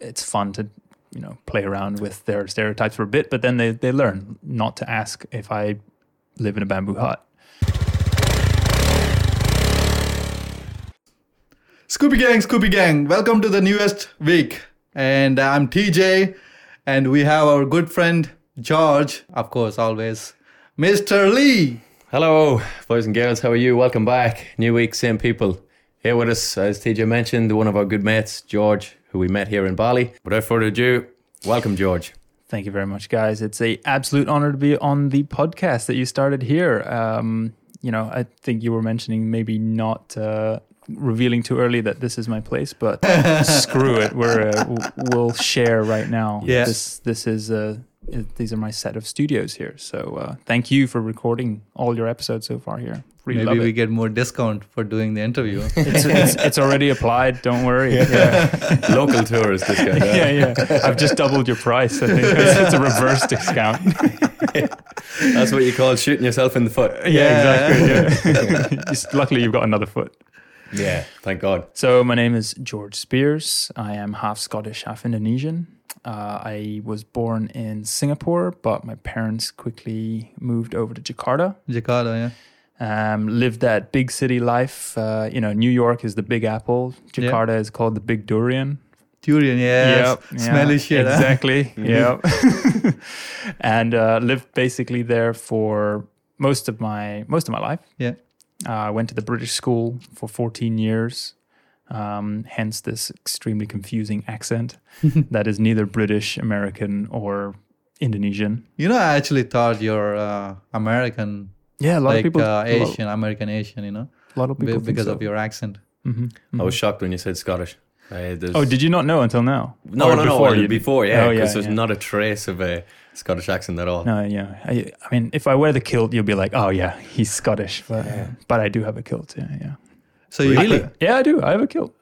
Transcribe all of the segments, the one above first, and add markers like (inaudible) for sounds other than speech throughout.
it's fun to you know play around with their stereotypes for a bit, but then they they learn not to ask if I live in a bamboo hut. Scoopy Gang, Scoopy Gang, welcome to the newest week. And I'm TJ, and we have our good friend George, of course, always, Mr. Lee. Hello, boys and girls. How are you? Welcome back. New week, same people. Here with us, as TJ mentioned, one of our good mates, George, who we met here in Bali. Without further ado, welcome, George. Thank you very much, guys. It's a absolute honor to be on the podcast that you started here. Um, you know, I think you were mentioning maybe not uh, revealing too early that this is my place, but (laughs) screw it. We're uh, we'll share right now. Yeah. This this is uh, these are my set of studios here. So uh, thank you for recording all your episodes so far here. Really Maybe we it. get more discount for doing the interview. (laughs) It's, it's, it's already applied. Don't worry. Yeah. (laughs) Local tourist, this guy. yeah, yeah. I've just doubled your price. I think it's, it's a reverse discount. That's what you call shooting yourself in the foot. Yeah, exactly. Yeah. Just luckily, you've got another foot. Yeah, thank God. So my name is George Spears. I am half Scottish, half Indonesian. Uh, I was born in Singapore, but my parents quickly moved over to Jakarta. Jakarta, yeah. Um, lived that big city life. Uh, you know, New York is the Big Apple. Yeah. Jakarta is called the Big Durian. Durian, yes. Yep, yeah, Smelly shit. huh? Exactly. (laughs) Yeah. (laughs) and uh, lived basically there for most of my most of my life. Yeah. Uh, I went to the British school for 14 years. Um, hence this extremely confusing accent (laughs) that is neither British, American, or Indonesian. You know, I actually thought you're uh, American, Yeah, a lot like of people. uh, a lot- Asian, American Asian, you know, A lot of people think because so. of your accent. Mhm, mhm. I was shocked when you said Scottish. I, Oh, did you not know until now? No, Or no, before no. Before, yeah, Oh, because yeah, there's yeah. not a trace of a Scottish accent at all. No, yeah. I, I mean, if I wear the kilt, you'll be like, oh yeah, he's Scottish. But, but I do have a kilt. Yeah, yeah. So you Really? Yeah, I do. I have a kilt.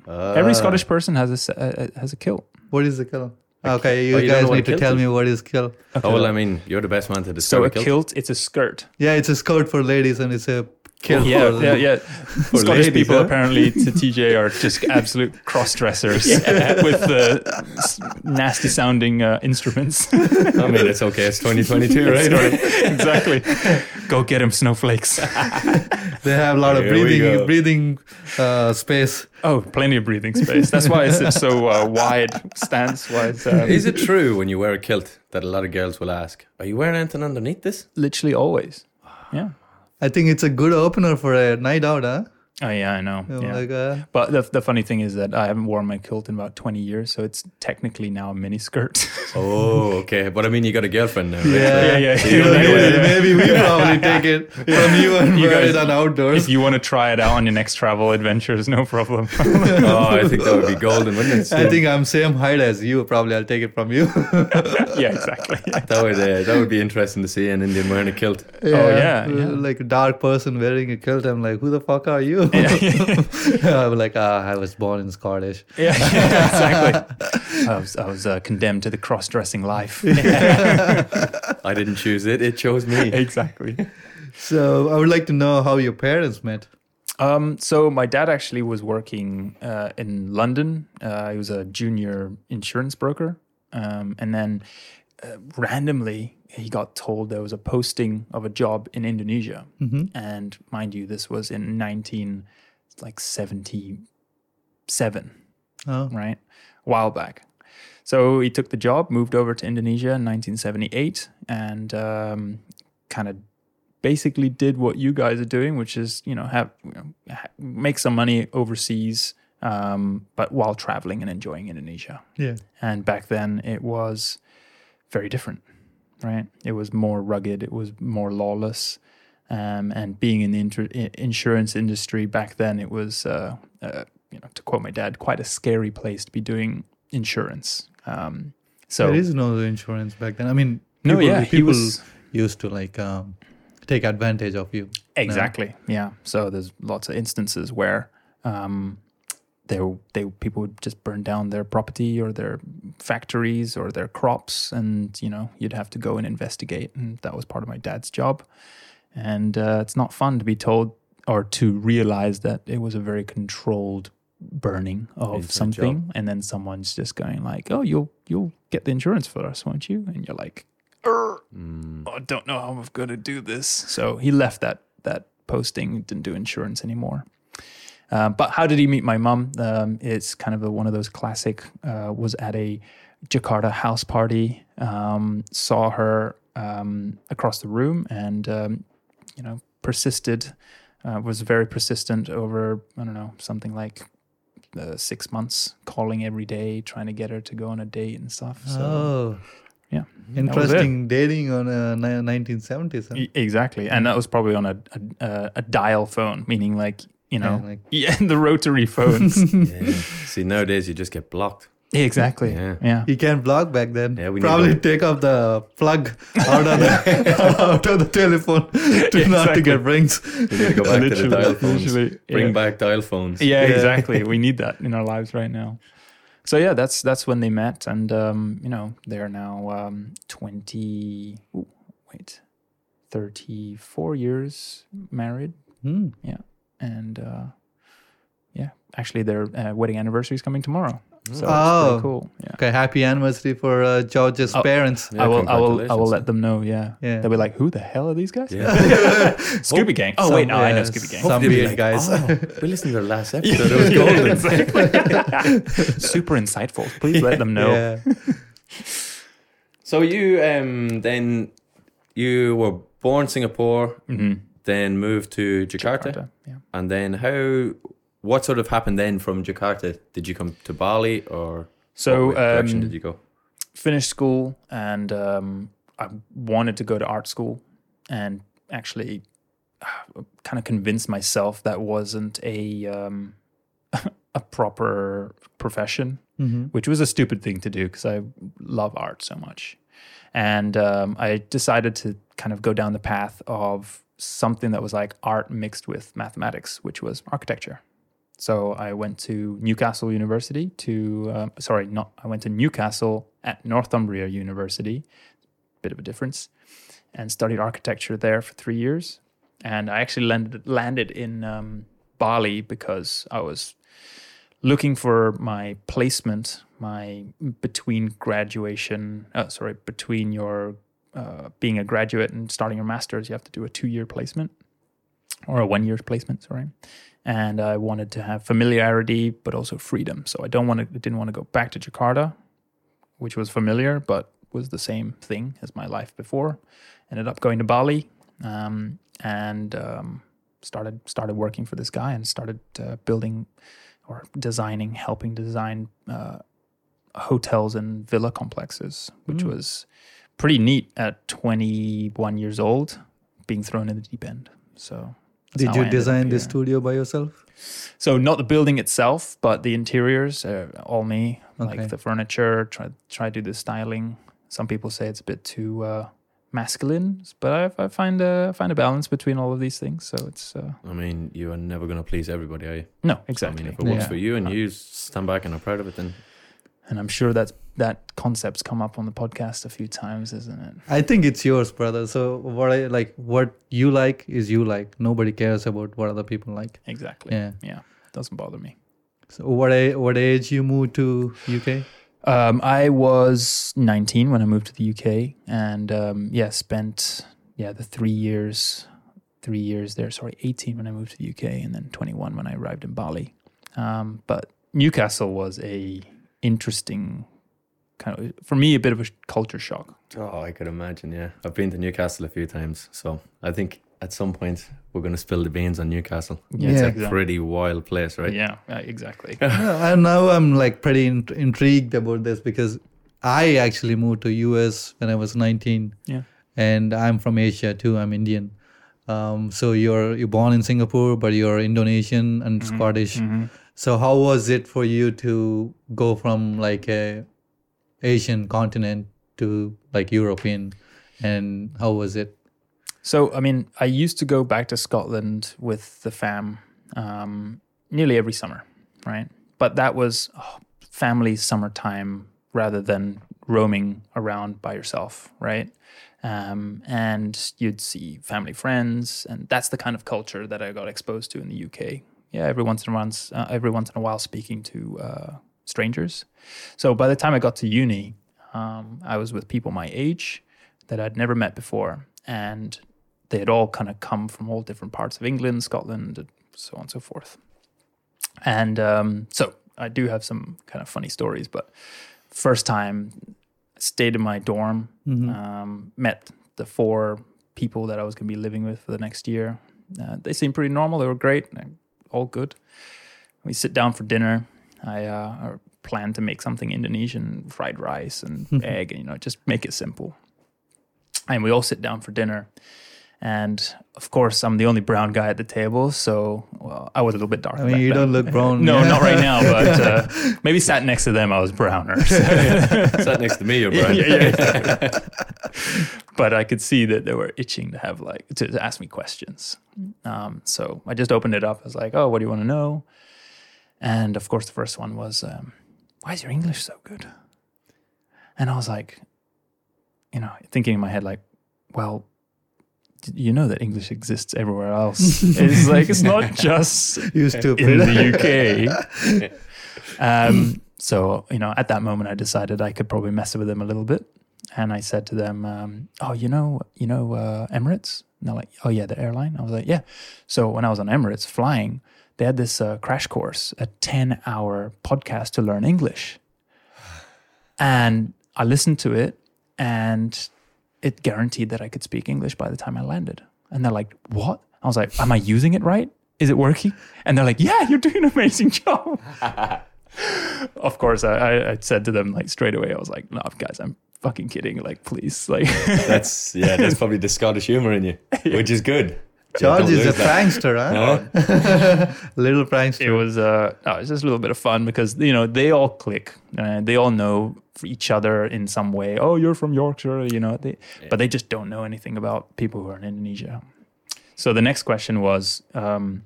Every Ah. Scottish person has a se- uh, has a kilt. What is the kill? Okay, you Oh, you guys know what a need to tell is? me what is kill. Oh, well, I mean, you're the best man to So describe So a kilt. kilt, it's a skirt. Yeah, it's a skirt for ladies and it's a kilt yeah, for yeah, yeah. Scottish ladies, people huh? apparently to TJ are just (laughs) absolute cross dressers (laughs) with the s- nasty sounding uh, instruments. I mean, it's okay. It's 2022, (laughs) right? exactly. Go get him, snowflakes. They have a lot of Here we breathing breathing uh, space. Oh, plenty of breathing space. That's why it's so uh, wide stance wise. Um, Is it true when you wear a kilt that a lot of girls will ask, "Are you wearing anything underneath this?" literally always. Yeah. I think it's a good opener for a night out, huh? Oh yeah, I know. Yeah. Like, uh, But the, the funny thing is that I haven't worn my kilt in about 20 years, so it's technically now a mini skirt. (laughs) Oh, okay. But I mean, you got a girlfriend now, right? Yeah. yeah, yeah. So you you don't know, need maybe, it. maybe we probably (laughs) take it from you and You wear guys- it on outdoors. if you want to try it out on your next travel adventures, no problem. (laughs) Oh, I think that would be golden, wouldn't it? I think I'm same height as you. Probably I'll take it from you. yeah, exactly. that would uh, that would be interesting to see an Indian wearing a kilt. Oh, yeah, yeah. Like a dark person wearing a kilt. I'm like, who the fuck are you? Yeah. (laughs) (laughs) I'm like, ah, I was born in Scottish. Yeah, (laughs) yeah, exactly. I was, I was uh, condemned to the cross-dressing life. I didn't choose it; it chose me. exactly. So I would like to know how your parents met. Um, so my dad actually was working uh, in London. Uh, he was a junior insurance broker, um, and then uh, randomly he got told there was a posting of a job in Indonesia. And mind you, this was in nineteen like seventy seven, Oh, right, a while back. So he took the job, moved over to Indonesia in 1978, and um, kind of basically did what you guys are doing, which is you know have you know, ha- make some money overseas, um, but while traveling and enjoying Indonesia. yeah. And back then it was very different, right? It was more rugged, it was more lawless. Um, and being in the inter- insurance industry back then, it was, uh, uh, you know, to quote my dad, quite a scary place to be doing insurance. Um, so there is no insurance back then. I mean, no, people, yeah, he people was used to like um, take advantage of you. Exactly. Yeah. So there's lots of instances where um, they they people would just burn down their property or their factories or their crops, and you know you'd have to go and investigate, and that was part of my dad's job. And uh, it's not fun to be told or to realize that it was a very controlled burning of something, and then someone's just going like, "Oh, you'll you'll get the insurance for us, won't you?" And you're like, "Er, Mm. I don't know how I'm going to do this. So he left that that posting, didn't do insurance anymore. Um, but how did he meet my mum? Um, it's kind of a, one of those classic. Uh, was at a Jakarta house party, um, saw her um, across the room, and um, you know persisted. Uh, was very persistent over I don't know something like uh, six months, calling every day, trying to get her to go on a date and stuff. So oh, yeah, interesting dating on ni- 1970s. Huh? E- Exactly, and that was probably on a a, a, a dial phone, meaning like you know, Yeah, like- (laughs) yeah, the rotary phones. (laughs) Yeah. (laughs) See, nowadays you just get blocked. exactly. Yeah. Yeah. You can't block back then. Yeah, we need Probably to- take off the plug out of the out of the telephone to not to get rings. We need to go back to the dial phones. literally, Bring yeah. back dial phones. Yeah, Yeah. exactly. We need that in our lives right now. So yeah, that's that's when they met, and um, you know they're now um, twenty. Ooh, wait, thirty-four years married, Hmm. And uh, yeah, actually their uh, wedding anniversary is coming tomorrow. So it's Oh. pretty cool. Yeah. Okay, happy anniversary for uh, George's Oh. parents. Yeah, I will, I will, I will let them know. Yeah. Yeah. they'll be like, "Who the hell are these guys?" Yeah. (laughs) (laughs) Scoopy Gang. Oh wait, no, I know Scoopy Gang. Some Hopefully they'll be weird guys. Oh, (laughs) we listened to their last episode. It was golden. exactly. Super insightful. Please let them know. Yeah. So you um then you were born Singapore, Mhm. Then moved to Jakarta, Jakarta, Yeah. and then how? What sort of happened then from Jakarta? Did you come to Bali or So what direction um, did you go? finished school and um, I wanted to go to art school and actually kind of convinced myself that wasn't a um, (laughs) a proper profession, Mhm. which was a stupid thing to do because I love art so much. And um, I decided to kind of go down the path of something that was like art mixed with mathematics, which was architecture. So I went to Newcastle University to, um, sorry, not, I went to Newcastle at Northumbria University, bit of a difference, and studied architecture there for three years. And I actually landed, landed in um, Bali because I was looking for my placement, my between graduation, uh, sorry, between your uh, being a graduate and starting your master's, you have to do a two year placement or a one year placement, sorry. And I wanted to have familiarity, but also freedom. So I don't want to, didn't want to go back to Jakarta, which was familiar, but was the same thing as my life before. Ended up going to Bali um, and um, started started working for this guy and started uh, building or designing, helping design uh, hotels and villa complexes, which Mm. was pretty neat at 21 years old, being thrown in the deep end. So Did you I ended up design the studio by yourself? So not the building itself, but the interiors, uh, all me. Okay. Like the furniture, try try to do the styling. Some people say it's a bit too uh, masculine, but I, I find a find a balance between all of these things. So it's uh, I mean, you are never going to please everybody, are you? no So, exactly. I mean, if it works Yeah. for you and you stand back and are proud of it, then and I'm sure that that concept's come up on the podcast a few times, isn't it? I think it's yours, brother. So what I like, what you like is you like. Nobody cares about what other people like. Exactly. Yeah. Yeah. Doesn't bother me. So what a, what age you moved to UK? Um, I was 19 when I moved to the UK, and um, yeah, spent yeah the three years, three years there. Sorry, 18 when I moved to the UK, and then 21 when I arrived in Bali. Um, but Newcastle was a interesting kind of for me a bit of a culture shock. oh, I could imagine. Yeah, I've been to Newcastle a few times, so I think at some point we're going to spill the beans on Newcastle. Yeah, it's a exactly. pretty wild place, right? Yeah, exactly. Yeah, and now I'm like pretty in- intrigued about this because I actually moved to US when I was 19. Yeah. And I'm from Asia too. I'm Indian. Um, so you're you're born in Singapore, but you're Indonesian and Scottish. Mhm. So how was it for you to go from like a Asian continent to like European, and how was it? So, I mean, I used to go back to Scotland with the fam um, nearly every summer, right? But that was oh, family summertime rather than roaming around by yourself, right? Um, and you'd see family friends, and that's the kind of culture that I got exposed to in the UK. yeah, every once in a once, uh, every once in a while, speaking to uh, strangers. So by the time I got to uni, um, I was with people my age that I'd never met before, and they had all kind of come from all different parts of England, Scotland, and so on and so forth. And um, so I do have some kind of funny stories, but first time stayed in my dorm, um, met the four people that I was going to be living with for the next year. Uh, they seemed pretty normal. They were great, all good. We sit down for dinner. I uh, plan to make something Indonesian, fried rice and (laughs) egg, and you know, just make it simple. And we all sit down for dinner. And of course, I'm the only brown guy at the table, so well, I was a little bit dark. I mean, back you then. don't look brown. No, not right now, (laughs) but uh, maybe sat next to them, I was browner. (laughs) Sat next to me, you're Brian. yeah, yeah, exactly. but I could see that they were itching to have like to, to ask me questions. Um, so I just opened it up. I was like, "Oh, what do you want to know?" And of course, the first one was, um, "Why is your English so good?" And I was like, you know, thinking in my head, like, "Well, you know that English exists everywhere else. (laughs) it's like it's not (laughs) just You stupid. in the UK. (laughs) um, so you know, at that moment, I decided I could probably mess with them a little bit, and I said to them, um, "Oh, you know, you know, uh, Emirates." And they're like, "Oh yeah, the airline." I was like, "Yeah." So when I was on Emirates flying, they had this uh, crash course, a ten-hour podcast to learn English, and I listened to it, and it guaranteed that I could speak English by the time I landed. And they're like, "What?" I was like, "Am I using it right? Is it working?" And they're like, "Yeah, you're doing an amazing job." (laughs) of course, I, I, said to them like straight away, I was like, "No, guys, I'm fucking kidding. Like, please, like." (laughs) That's yeah, that's probably the Scottish humour in you, (laughs) which is good. (laughs) George is a that. prankster, huh? Huh? (laughs) Little prankster. it was uh, no, it's just a little bit of fun because you know they all click, uh, they all know each other in some way. Oh, you're from Yorkshire, you know, they, but they just don't know anything about people who are in Indonesia. So the next question was, um,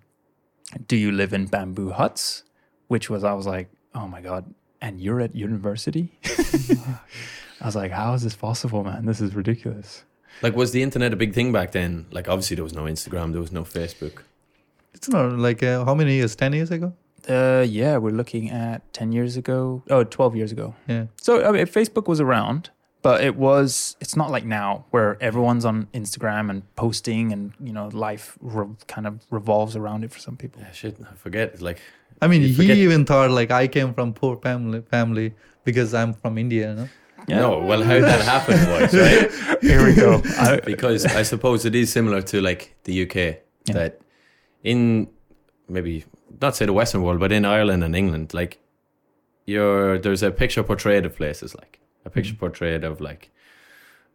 do you live in bamboo huts? Which was I was like, oh my god, and you're at university. (laughs) I was like, how is this possible, man? This is ridiculous. Like, was the internet a big thing back then? Like, obviously there was no Instagram, there was no Facebook. It's not like uh, how many years? 10 years ago? Uh, yeah, we're looking at 10 years ago. Oh, 12 years ago. Yeah. So I mean, Facebook was around, but it was. It's not like now where everyone's on Instagram and posting, and you know, life re- kind of revolves around it for some people. Yeah, shit, I forget. It's like, I mean, he even thought like I came from poor family, family because I'm from India. No? No, well, how that happened was right (laughs) Here we go. I, (laughs) because I suppose it is similar to like the UK Yeah. that in maybe not say the Western world, but in Ireland and England, like you're there's a picture portrayed of places like a picture mm-hmm. portrayed of like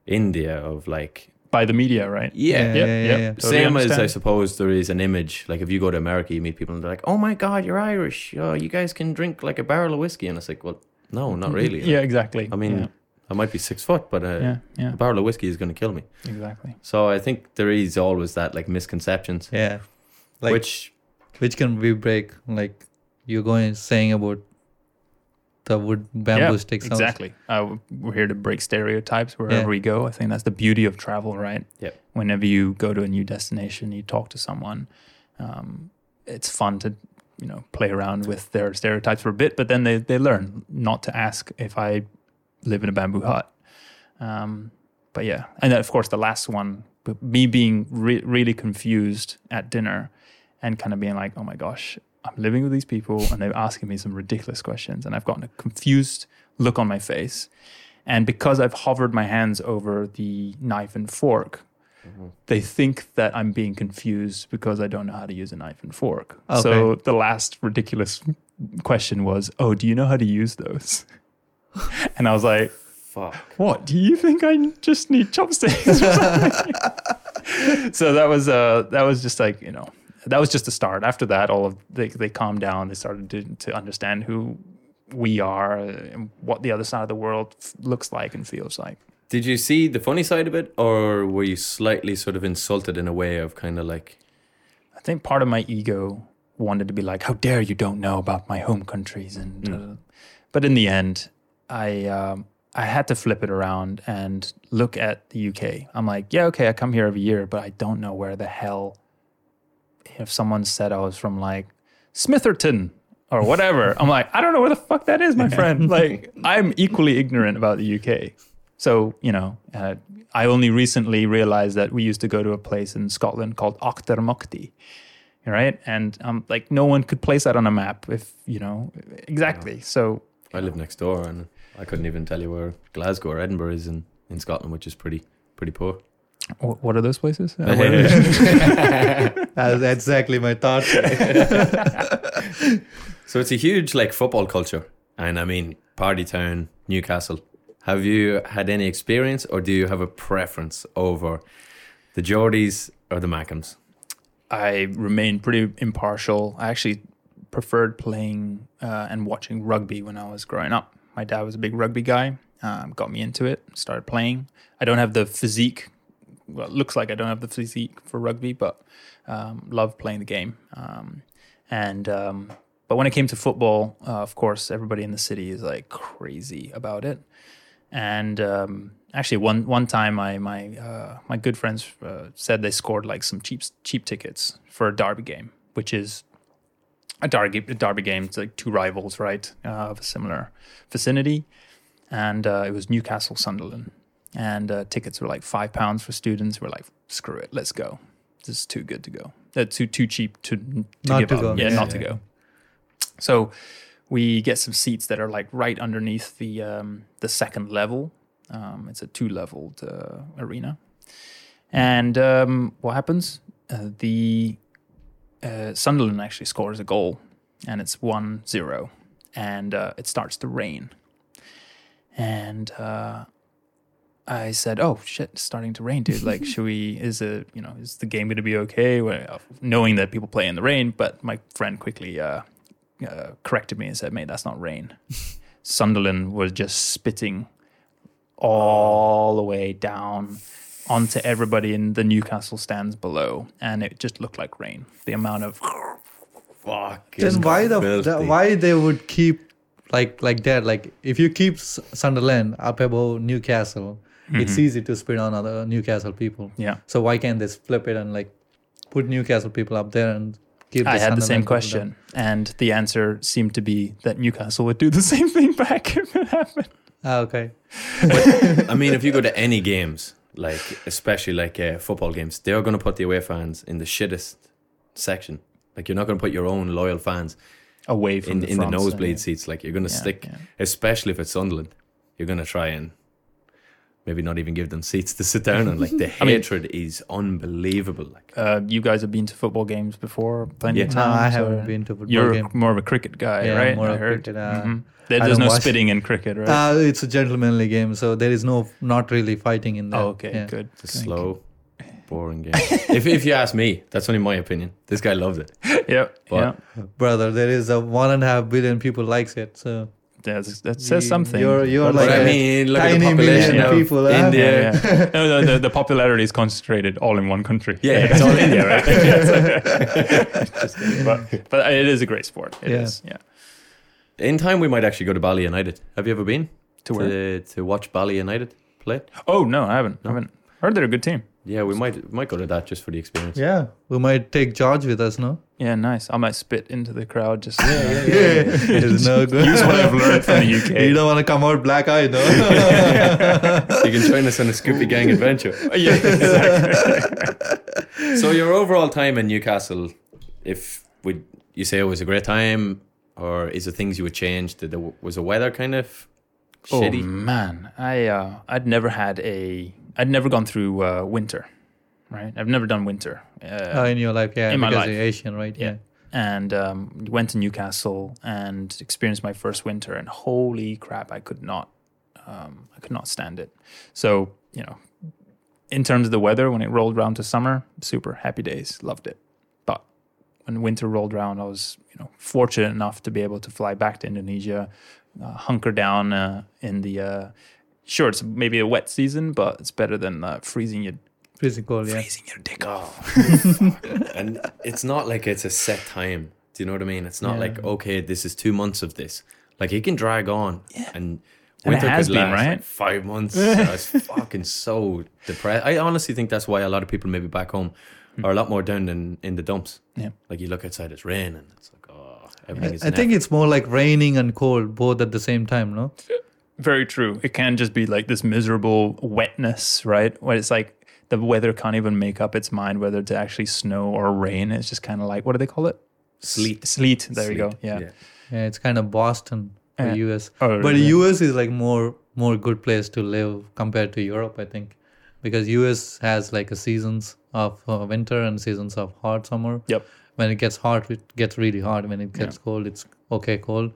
India of like by the media, right? yeah. yeah, yeah. Totally Same as I suppose there is an image like if you go to America, you meet people and they're like, "Oh my God, you're Irish! Oh, you guys can drink like a barrel of whiskey," and it's like, "Well, no, not really." Yeah, exactly. I mean, yeah, I might be six foot, but uh, yeah, yeah, a barrel of whiskey is going to kill me. exactly. So I think there is always that like misconceptions, Yeah. Like which, which can we break? Like you're going saying about the wood bamboo yeah, sticks. exactly. Uh, we're here to break stereotypes wherever Yeah. we go. I think that's the beauty of travel, right? Yep. Whenever you go to a new destination, you talk to someone. Um, it's fun to you know play around with their stereotypes for a bit, but then they they learn not to ask if I live in a bamboo hut. Um, but yeah, and then of course the last one, me being re- really confused at dinner, and kind of being like, oh my gosh, I'm living with these people, and they're asking me some ridiculous questions, and I've gotten a confused look on my face, and because I've hovered my hands over the knife and fork. They think that I'm being confused because I don't know how to use a knife and fork. So the last ridiculous question was, "Oh, do you know how to use those?" (laughs) And I was like, fuck. what do you think i just need chopsticks (laughs) so that was uh that was just like you know that was just the start after that all of they, they calmed down they started to, to understand who we are and what the other side of the world looks like and feels like Did you see the funny side of it, or were you slightly sort of insulted in a way of kind of like, i think part of my ego wanted to be like how dare you don't know about my home countries and uh, but in the end i um I had to flip it around and look at the UK. I'm like, yeah, okay, I come here every year, but I don't know where the hell. If someone said I was from like Smitherton or whatever. (laughs) I'm like, I don't know where the fuck that is, my (laughs) friend. Like, I'm equally ignorant about the UK. So, you know, uh, I only recently realized that we used to go to a place in Scotland called Auchtermuchty, right? And um, like, no one could place that on a map if, you know, exactly. So, I live next door, and I couldn't even tell you where Glasgow or Edinburgh is in, in Scotland, which is pretty pretty poor. what are those places? Uh, (laughs) are? (laughs) That's exactly my thought. (laughs) So it's a huge like football culture, and I mean party town, Newcastle. Have you had any experience, or do you have a preference over the Geordies or the Mackems? I remain pretty impartial. I actually preferred playing uh, and watching rugby when I was growing up. My dad was a big rugby guy, um, got me into it, started playing. I don't have the physique. Well, looks like I don't have the physique for rugby, but um, love playing the game. Um, and um, but when it came to football, uh, of course, everybody in the city is like crazy about it. And um, actually, one one time, my my uh, my good friends uh, said they scored like some cheap cheap tickets for a derby game, which is a derby a derby game. It's like two rivals, right, uh, of a similar vicinity, and uh, it was Newcastle Sunderland, and uh, tickets were like five pounds for students. We're like, screw it, let's go. This is too good to go. Uh, too too cheap to, to Not give to up. go. Yeah, Yeah, not to go. So we get some seats that are like right underneath the um, the second level. Um, it's a two leveled uh, arena, and um, what happens? Uh, the uh, Sunderland actually scores a goal, and it's 1-0, and uh, it starts to rain. And uh, I said, "Oh shit, it's starting to rain, dude. Like, (laughs) should we? Is it you know is the game going to be okay?" Well, knowing that people play in the rain, but my friend quickly uh, corrected me and said, "Mate, that's not rain." (laughs) Sunderland was just spitting all the way down onto everybody in the Newcastle stands below, and it just looked like rain. The amount of Fuck. then why the, the why they would keep like like that? Like if you keep Sunderland up above Newcastle, it's easy to spit on other Newcastle people. yeah. So why can't they flip it and like put Newcastle people up there and keep? I had the same Sunderland people question, and the answer seemed to be that Newcastle would do the (laughs) same thing back if it happened. Ah, okay. (laughs) I mean, if you go to any games, like especially like uh, football games, they're going to put the away fans in the shittest section. Like you're not going to put your own loyal fans Away from in the in the front, so, nosebleed yeah. seats. Like you're going to Yeah, stick, yeah. especially if it's Sunderland, you're going to try and maybe not even give them seats to sit down on. Like the (laughs) I mean- hatred is unbelievable. Like Uh, you guys have been to football games before, plenty Yeah. of No, times. I haven't been to football You're game. more of a cricket guy, Yeah, right? more I heard. cricket, uh, Mhm. There- there's don't no watch- spitting in cricket, right? Uh, it's a gentlemanly game, so there is no not really fighting in there. oh, okay, Yeah. good. it's a slow, boring (laughs) game. if if you ask me, that's only my opinion. This guy loves it. (laughs) yep. But- yeah. Brother, there is a one and a half billion people likes it. So That's, that says You- something. you're- you're But like but I a mean, look at the tiny population of people, huh? India. yeah, yeah. (laughs) no, no, the, the popularity is concentrated all in one country. Yeah, it's all India, right? (laughs) (laughs) Just kidding. but, but it is a great sport. It is. Yeah. yeah. In time, we might actually go to Bali United. Have you ever been To where? to, to watch Bali United play? Oh no, I haven't. I haven't heard they're a good team. Yeah, we might we might go to that just for the experience. yeah, we might take George with us, no? Yeah, nice. I might spit into the crowd. Just (laughs) it is no good. Use what I've learned from the UK. you don't want to come out black eyed, no? (laughs) you can join us on a Scoopy Gang adventure. (laughs) yeah, exactly. So your overall time in Newcastle, if would you say it was a great time, or is there things you would change? Did the, was the weather kind of Oh shitty? man, I uh, I'd never had a I'd never gone through uh, winter, right? I've never done winter. Uh, Oh, in your life, yeah, In my life. Asian, right? Yeah. and um, went to Newcastle and experienced my first winter. And holy crap, I could not, um, I could not stand it. So you know, in terms of the weather, when it rolled around to summer, super happy days, loved it. But when winter rolled around, I was you know fortunate enough to be able to fly back to Indonesia, uh, hunker down uh, in the. Sure, it's maybe a wet season, but it's better than uh, freezing your Freezing cold, yeah. freezing your dick off. (laughs) and it's not like it's a set time. Do you know what I mean? It's not Yeah. like okay, this is two months of this. Like it can drag on, and And it winter has could been, last right? like five months. (laughs) I was fucking so depressed. I honestly think that's why a lot of people maybe back home are a lot more down than in the dumps. Yeah. Like you look outside, it's raining. And it's like oh, everything is. I think it's more like raining and cold both at the same time, no? Very true. It can just be like this miserable wetness, right? Where it's like the weather can't even make up its mind whether to actually snow or rain. It's just kind of like what do they call it? Sleet. Sleet. There you go. Sleet, Yeah. Yeah, it's kind of Boston for Yeah. US. Oh, but yeah. US is like more more good place to live compared to Europe, I think, because US has like a seasons of uh, winter and seasons of hot summer. Yep. When it gets hot, it gets really hot. When it gets cold, it's okay cold.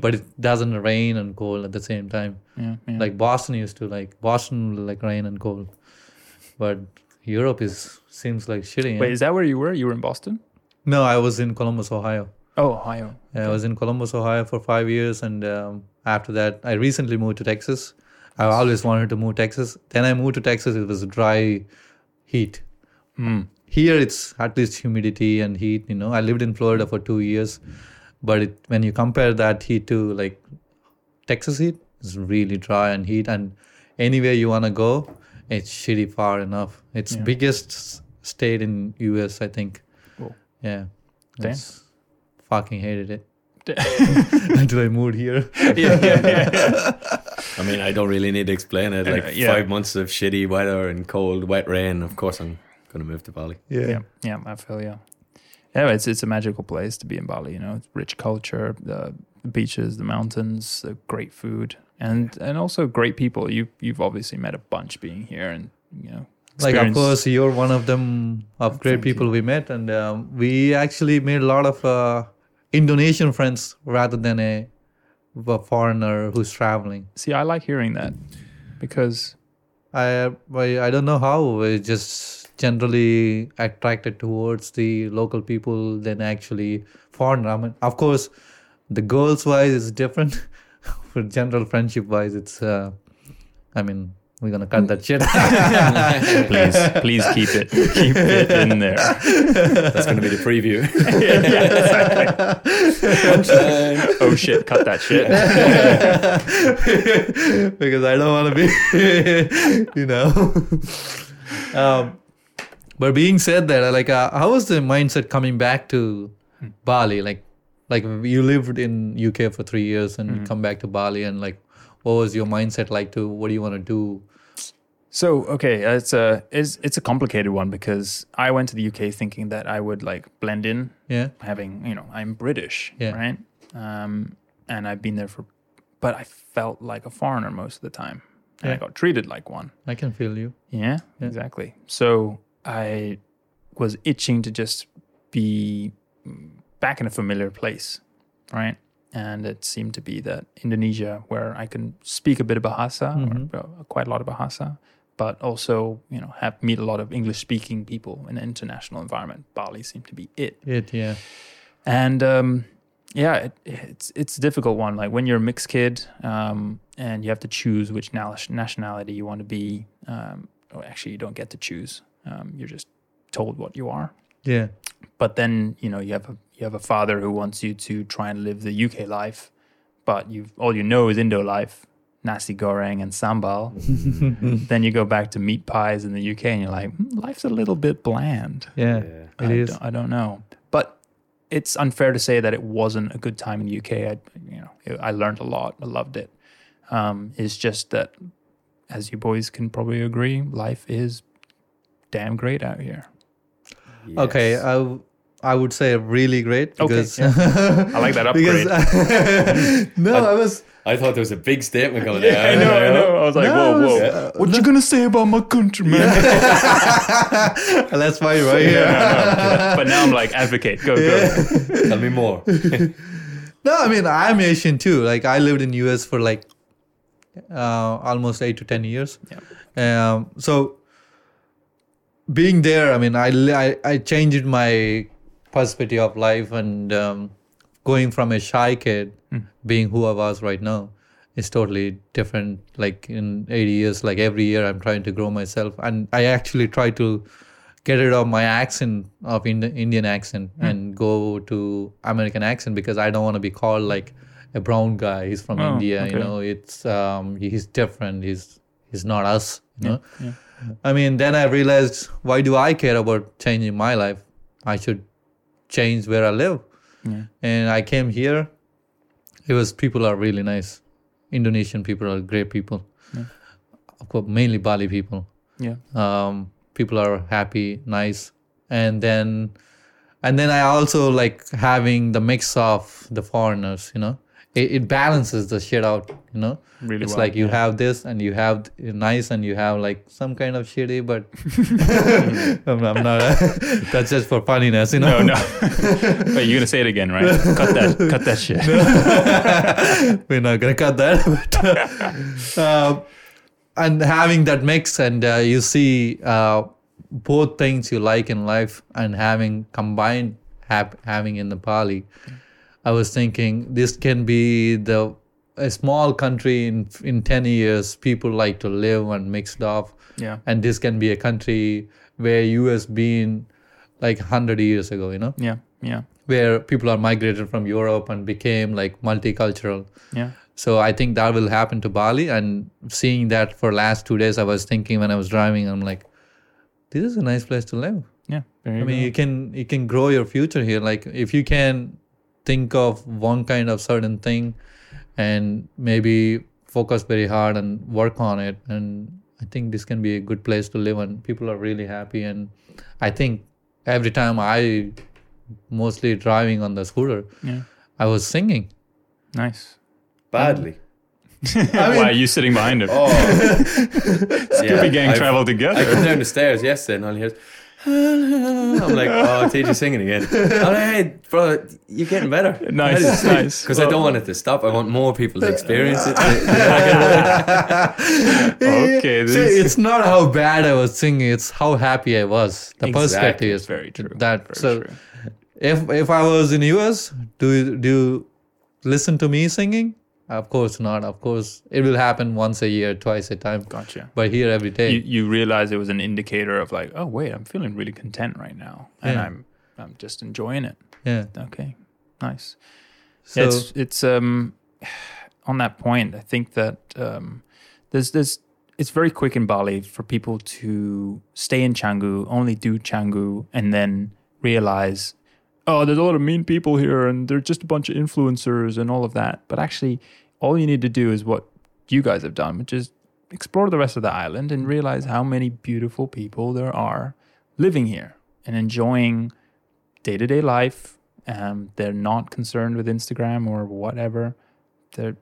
But it doesn't rain and cold at the same time. yeah, yeah. Like Boston used to like Boston like rain and cold, but Europe is seems like shitty. Wait, eh? is that where you were? You were in Boston? no, I was in Columbus, Ohio. Oh, Ohio. I was in Columbus, Ohio for five years, and um, after that, I recently moved to Texas. I always wanted to move to Texas. Then I moved to Texas. It was dry heat. Mm. Here, it's at least humidity and heat. You know, I lived in Florida for two years, but it, when you compare that heat to like Texas heat, it's really dry and heat. And anywhere you want to go, it's shitty far enough. It's Yeah. biggest state in US, I think. Whoa. Yeah. Damn. Fucking hated it until (laughs) I moved here. (laughs) yeah, yeah, yeah. (laughs) I mean, I don't really need to explain it. Like yeah. five months of shitty weather and cold, wet rain. Of course, I'm gonna move to Bali. yeah, yeah, I feel you. Yeah, it's it's a magical place to be in Bali. You know, it's rich culture, the, beaches, the mountains, the great food, and and also great people. You you've obviously met a bunch being here, and you know, Like, of course, you're one of them of great Thank you. people we met, and um, we actually made a lot of uh, Indonesian friends rather than a, a foreigner who's traveling. See, I like hearing that because I, I I don't know how we just generally attracted towards the local people than actually foreigner. I mean, of course, the girls wise is different. (laughs) For general friendship wise, it's. Uh, I mean, we're gonna cut that shit. (laughs) please please keep it keep it in there. That's gonna be the preview. (laughs) Oh shit, cut that shit. because I don't want to be, you know. um, but being said that, like, uh, how was the mindset coming back to Bali? Like, like you lived in UK for three years and you come back to Bali, and like, what was your mindset like to what do you want to do? So okay, it's a it's it's a complicated one because I went to the UK thinking that I would like blend in, Yeah, having you know I'm British, Yeah. right? Um, and I've been there for, but I felt like a foreigner most of the time, and I got treated like one. I can feel you. Yeah, Yeah. exactly. So I was itching to just be back in a familiar place, right? And it seemed to be that Indonesia, where I can speak a bit of Bahasa, Mhm. or quite a lot of Bahasa, but also you know have meet a lot of English speaking people in an international environment. Bali seemed to be it, It yeah. and um, yeah, it, it's it's a difficult one. Like when you're a mixed kid, um, and you have to choose which nal- nationality you want to be. Um, or actually, you don't get to choose. Um, you're just told what you are. Yeah. But then you know you have a you have a father who wants you to try and live the UK life, but you all you know is Indo life, nasi goreng and sambal. (laughs) then you go back to meat pies in the UK, and you're like, "Hmm, life's a little bit bland. Yeah. Yeah. It I is. Don't, I don't know, but it's unfair to say that it wasn't a good time in the UK. I, you know, I learned a lot. I loved it. Um, it's just that, as you boys can probably agree, life is damn great out here. Okay, Yes. I w- I would say really great Okay, because (laughs) I like that upgrade. because (laughs) no, I was I thought there was a big statement coming (laughs) out. I know, I know. I was like, No, whoa, whoa. it's, uh, what you gonna say about my country, man? that's why you're right here. but now I'm like, advocate, go, go. Tell me more. No, I mean I'm Asian too. Like I lived in US for like uh, almost eight to ten years. Yeah. Um, so being there, I mean, I I, I changed my perspective of life and um, going from a shy kid being who I was right now is totally different. Like in 80 years, like every year I'm trying to grow myself and I actually try to get rid of my accent of Ind- Indian accent and go to American accent because I don't want to be called like a brown guy. He's from Oh, India, you know. It's um, he's different. He's he's not us, you know. yeah. I mean, then I realized why do I care about changing my life? I should change where I live. Yeah. And I came here. It was people are really nice. Indonesian people are great people. Of course, mainly Bali people. Yeah. Um, people are happy, nice, and then, and then I also like having the mix of the foreigners. You know, it, it balances the shit out. You know, Really it's well, like you yeah. have this and you have nice and you have like some kind of shitty, but I'm, (laughs) (laughs) I'm not. (laughs) that's just for funniness, you know. No, no. Wait, you're gonna say it again, right? Cut that. Cut that shit. we're not gonna cut that. But, uh, and having that mix, and uh, you see uh, both things you like in life, and having combined hap- having in the Bali, I was thinking this can be the a small country in in ten years. People like to live and mixed off, Yeah. and this can be a country where US has been like hundred years ago. You know, Yeah. Yeah. where people are migrated from Europe and became like multicultural. Yeah. So I think that will happen to Bali. And seeing that for last two days, I was thinking when I was driving, I'm like, this is a nice place to live. Yeah. I mean, go. you can you can grow your future here. Like if you can think of one kind of certain thing, and maybe focus very hard and work on it, and I think this can be a good place to live. And people are really happy. And I think every time I mostly driving on the scooter, Yeah. I was singing. Nice. Badly. (laughs) Why are you sitting behind him? Oh, (laughs) Scoopy Gang I've- travel I together. come down the stairs yesterday and all you hear is, I'm like, oh, TJ singing again. (laughs) Oh, hey, bro, you're getting better. Nice, nice. Because I don't want it to stop. I want more people to experience it. (laughs) Okay, See, it's not how bad I was singing; it's how happy I was. The Exactly. perspective is Very true. That Very so, true. if if I was in US, do do you listen to me singing? Of course not. Of course, it will happen once a year, twice a time. Gotcha. But here every day, You, you realize it was an indicator of like, oh wait, I'm feeling really content right now, and Yeah. I'm I'm just enjoying it. yeah. Okay, nice. So yeah, it's it's um (sighs) on that point. I think that um there's there's it's very quick in Bali for people to stay in Canggu, only do Canggu, and then realize, oh, there's a lot of mean people here, and they're just a bunch of influencers and all of that. But actually, all you need to do is what you guys have done, which is explore the rest of the island and realize how many beautiful people there are living here and enjoying day to day life. Um, they're not concerned with Instagram or whatever. They're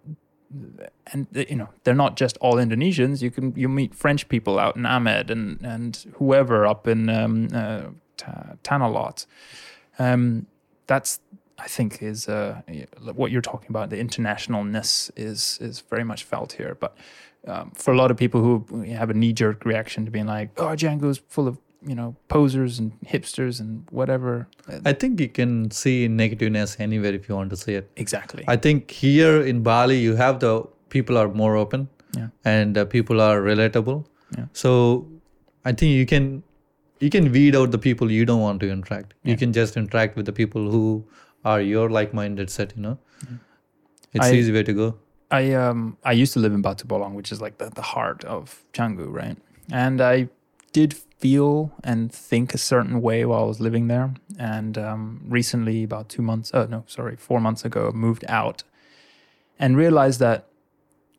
and you know they're not just all Indonesians. You can you meet French people out in Amed and and whoever up in um, uh, Ta- Tanah Lot. Um, that's I think is uh, what you're talking about. The internationalness is is very much felt here, but um, for a lot of people who have a knee jerk reaction to being like, "Oh, Canggu's full of you know posers and hipsters and whatever." I think you can see negativeness anywhere if you want to see it. exactly. I think here in Bali, you have the people are more open, Yeah. and uh, people are relatable. Yeah. So I think you can you can weed out the people you don't want to interact. Yeah. You can just interact with the people who are your like-minded set. You know, it's I- easy way to go. I um I used to live in Batu Bolong, which is like the, the heart of Canggu, right? And I did feel and think a certain way while I was living there. And um, recently, about two months, oh no, sorry, four months ago, moved out and realized that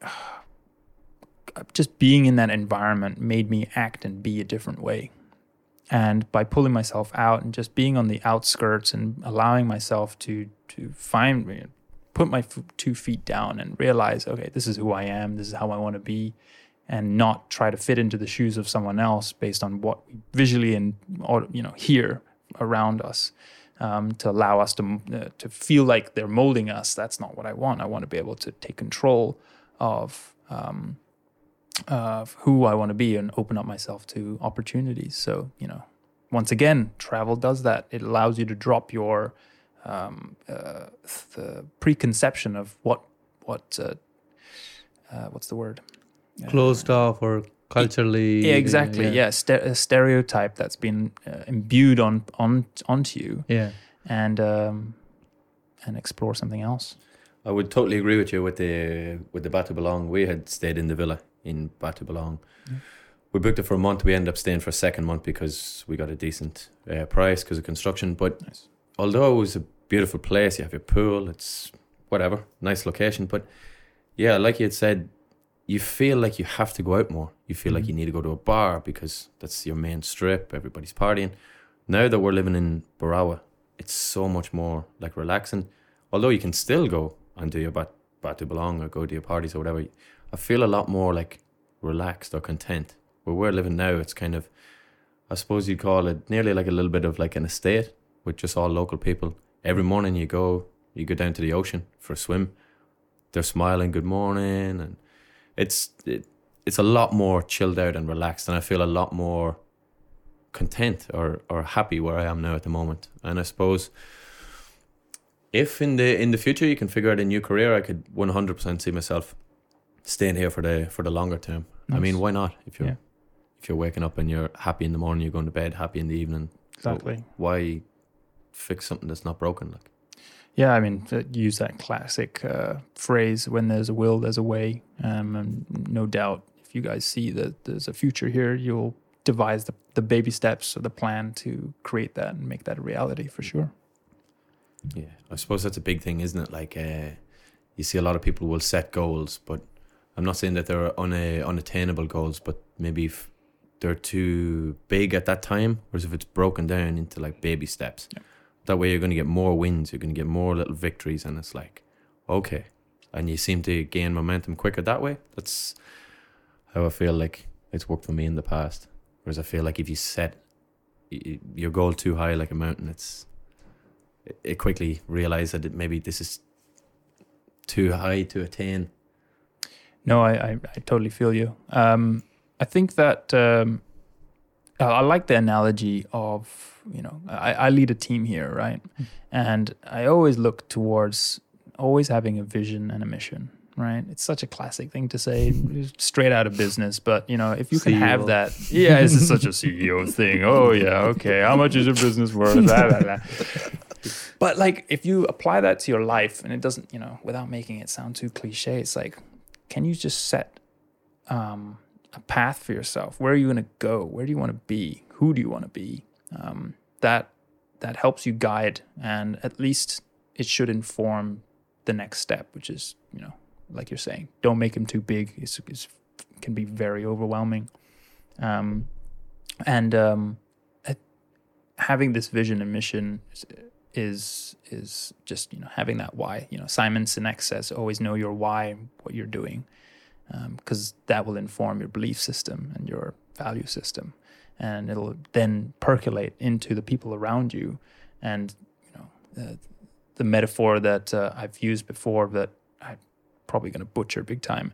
(sighs) just being in that environment made me act and be a different way. And by pulling myself out and just being on the outskirts and allowing myself to to find put my two feet down and realize, okay, this is who I am, this is how I want to be, and not try to fit into the shoes of someone else based on what we visually and or, you know hear around us. Um, to allow us to uh, to feel like they're molding us, that's not what I want. I want to be able to take control of um, of who I want to be and open up myself to opportunities. So you know, once again, travel does that. It allows you to drop your um, uh, the preconception of what what uh, uh, what's the word Closed off or culturally. yeah, exactly yeah, Ste- a stereotype that's been uh, imbued on on onto you Yeah. and um, and explore something else I would totally agree with you with the with the Batu Bolong. We had stayed in the villa in Batu Bolong. We booked it for a month. We ended up staying for a second month because we got a decent uh, price because of construction. But Nice. although it was a beautiful place. You have your pool. It's whatever, nice location. But yeah, like you had said, you feel like you have to go out more. You feel like Mhm. you need to go to a bar because that's your main strip. Everybody's partying. Now that we're living in Berawa, it's so much more like relaxing. Although you can still go and do your bat Batu Bolong or go to your parties or whatever. I feel a lot more like relaxed or content. Where we're living now, it's kind of, I suppose you'd call it nearly like a little bit of like an estate with just all local people. Every morning you go, you go down to the ocean for a swim. They're smiling, good morning, and it's it, it's a lot more chilled out and relaxed, and I feel a lot more content or or happy where I am now at the moment. And I suppose if in the in the future you can figure out a new career, I could one hundred percent see myself staying here for the for the longer term. I mean, why not? If you're Yeah. if you're waking up and you're happy in the morning, you're going to bed happy in the evening. so Exactly. why fix something that's not broken? Like Yeah, I mean, use that classic uh, phrase, when there's a will, there's a way. Um, and no doubt, if you guys see that there's a future here, you'll devise the, the baby steps or the plan to create that and make that a reality for sure. Yeah, I suppose that's a big thing, isn't it? Like, uh, you see a lot of people will set goals, but I'm not saying that they're una- unattainable goals, but maybe if they're too big at that time, whereas if it's broken down into like baby steps, Yeah. that way you're going to get more wins, you're going to get more little victories, and it's like, okay, and you seem to gain momentum quicker that way. That's how I feel like it's worked for me in the past. Whereas I feel like if you set your goal too high, like a mountain, it's it quickly realized that it, maybe this is too high to attain. No, I, I, I totally feel you. Um, I think that um, I, I like the analogy of, you know, I, I lead a team here, right? And I always look towards always having a vision and a mission, right? It's such a classic thing to say, (laughs) straight out of business. But, you know, if you can have that, yeah, this is such a CEO (laughs) thing. Oh, yeah, okay. How much is your business worth? Blah, blah, blah. (laughs) But like, if you apply that to your life, and it doesn't, you know, without making it sound too cliche, it's like, can you just set um, a path for yourself? Where are you going to go? Where do you want to be? Who do you want to be? Um, that that helps you guide, and at least it should inform the next step, which is, you know, like you're saying, don't make them too big. It's, it's can be very overwhelming, um, and um, having this vision and mission is, is just you know having that why. You know, Simon Sinek says, always know your why, what you're doing, because that will inform your belief system and your value system, and it'll then percolate into the people around you, and you know. Uh, the metaphor that uh, I've used before that I'm probably going to butcher big time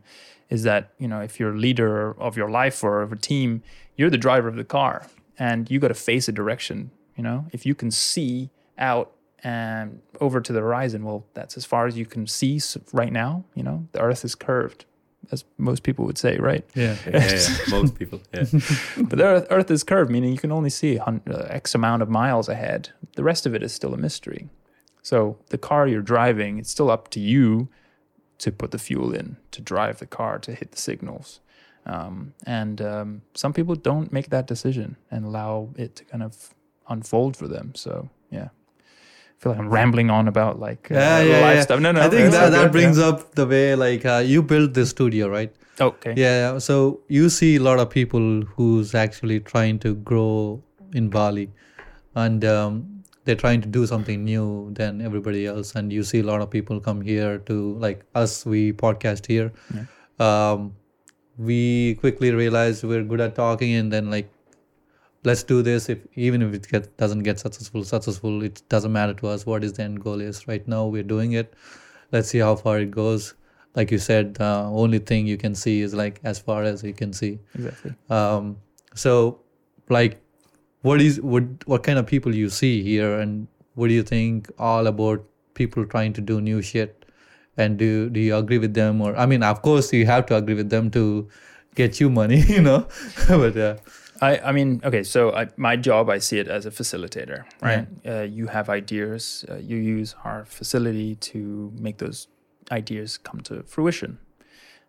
is that you know if you're a leader of your life or of a team, you're the driver of the car, and you got to face a direction. You know, if you can see out and over to the horizon, well, that's as far as you can see right now. You know, the Earth is curved, as most people would say, right? Yeah. Yeah, yeah, (laughs) most people. Yeah. but the Earth, Earth is curved, meaning you can only see a hun- uh, X amount of miles ahead. The rest of it is still a mystery. So the car you're driving, it's still up to you to put the fuel in, to drive the car, to hit the signals. Um, and um, some people don't make that decision and allow it to kind of unfold for them. So yeah, I feel like I'm rambling on about like uh, Yeah, yeah, life yeah. stuff. No, no, I think that, that good, brings up the way like uh, you built this studio, right? Okay. Yeah. So you see a lot of people who's actually trying to grow in Bali, and um, they're trying to do something new than everybody else. And you see a lot of people come here to like us. We podcast here. Um, we quickly realized we're good at talking, and then like let's do this. If even if it get, doesn't get successful successful it doesn't matter to us. What is the end goal is? Right now we're doing it. Let's see how far it goes. Like you said the only thing you can see is like as far as you can see. Exactly. um so like what is what what kind of people you see here? And what do you think all about people trying to do new shit? And do do you agree with them? Or i mean of course you have to agree with them to get you money (laughs) you know? (laughs) But uh, I, I mean, okay, so I, my job, I see it as a facilitator, right? Uh, you have ideas, uh, you use our facility to make those ideas come to fruition.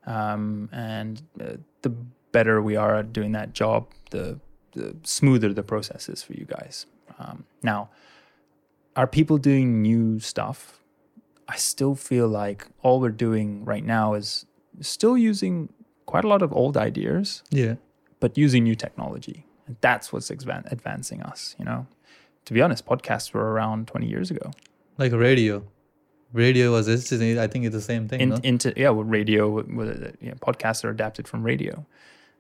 Um, and uh, the better we are at doing that job, the, the smoother the process is for you guys. Um, now, are people doing new stuff? I still feel like all we're doing right now is still using quite a lot of old ideas, Yeah. But using new technology. And that's what's advan- advancing us, you know? To be honest, podcasts were around 20 years ago. Like radio. Radio was interesting. I think it's the same thing. In, no? Into, yeah, well, radio, know, podcasts are adapted from radio.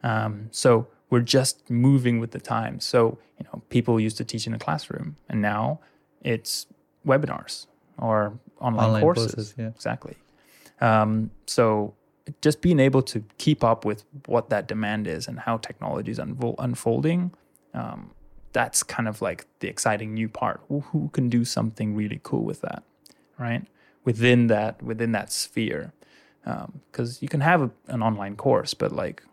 Um, so we're just moving with the times. So, you know, people used to teach in a classroom and now it's webinars or online, Online courses. courses, yeah. Exactly. Um, so just being able to keep up with what that demand is and how technology is unfo- unfolding, um, that's kind of like the exciting new part. Who, can do something really cool with that, right? Within that within that sphere, because you can have a, an online course, but like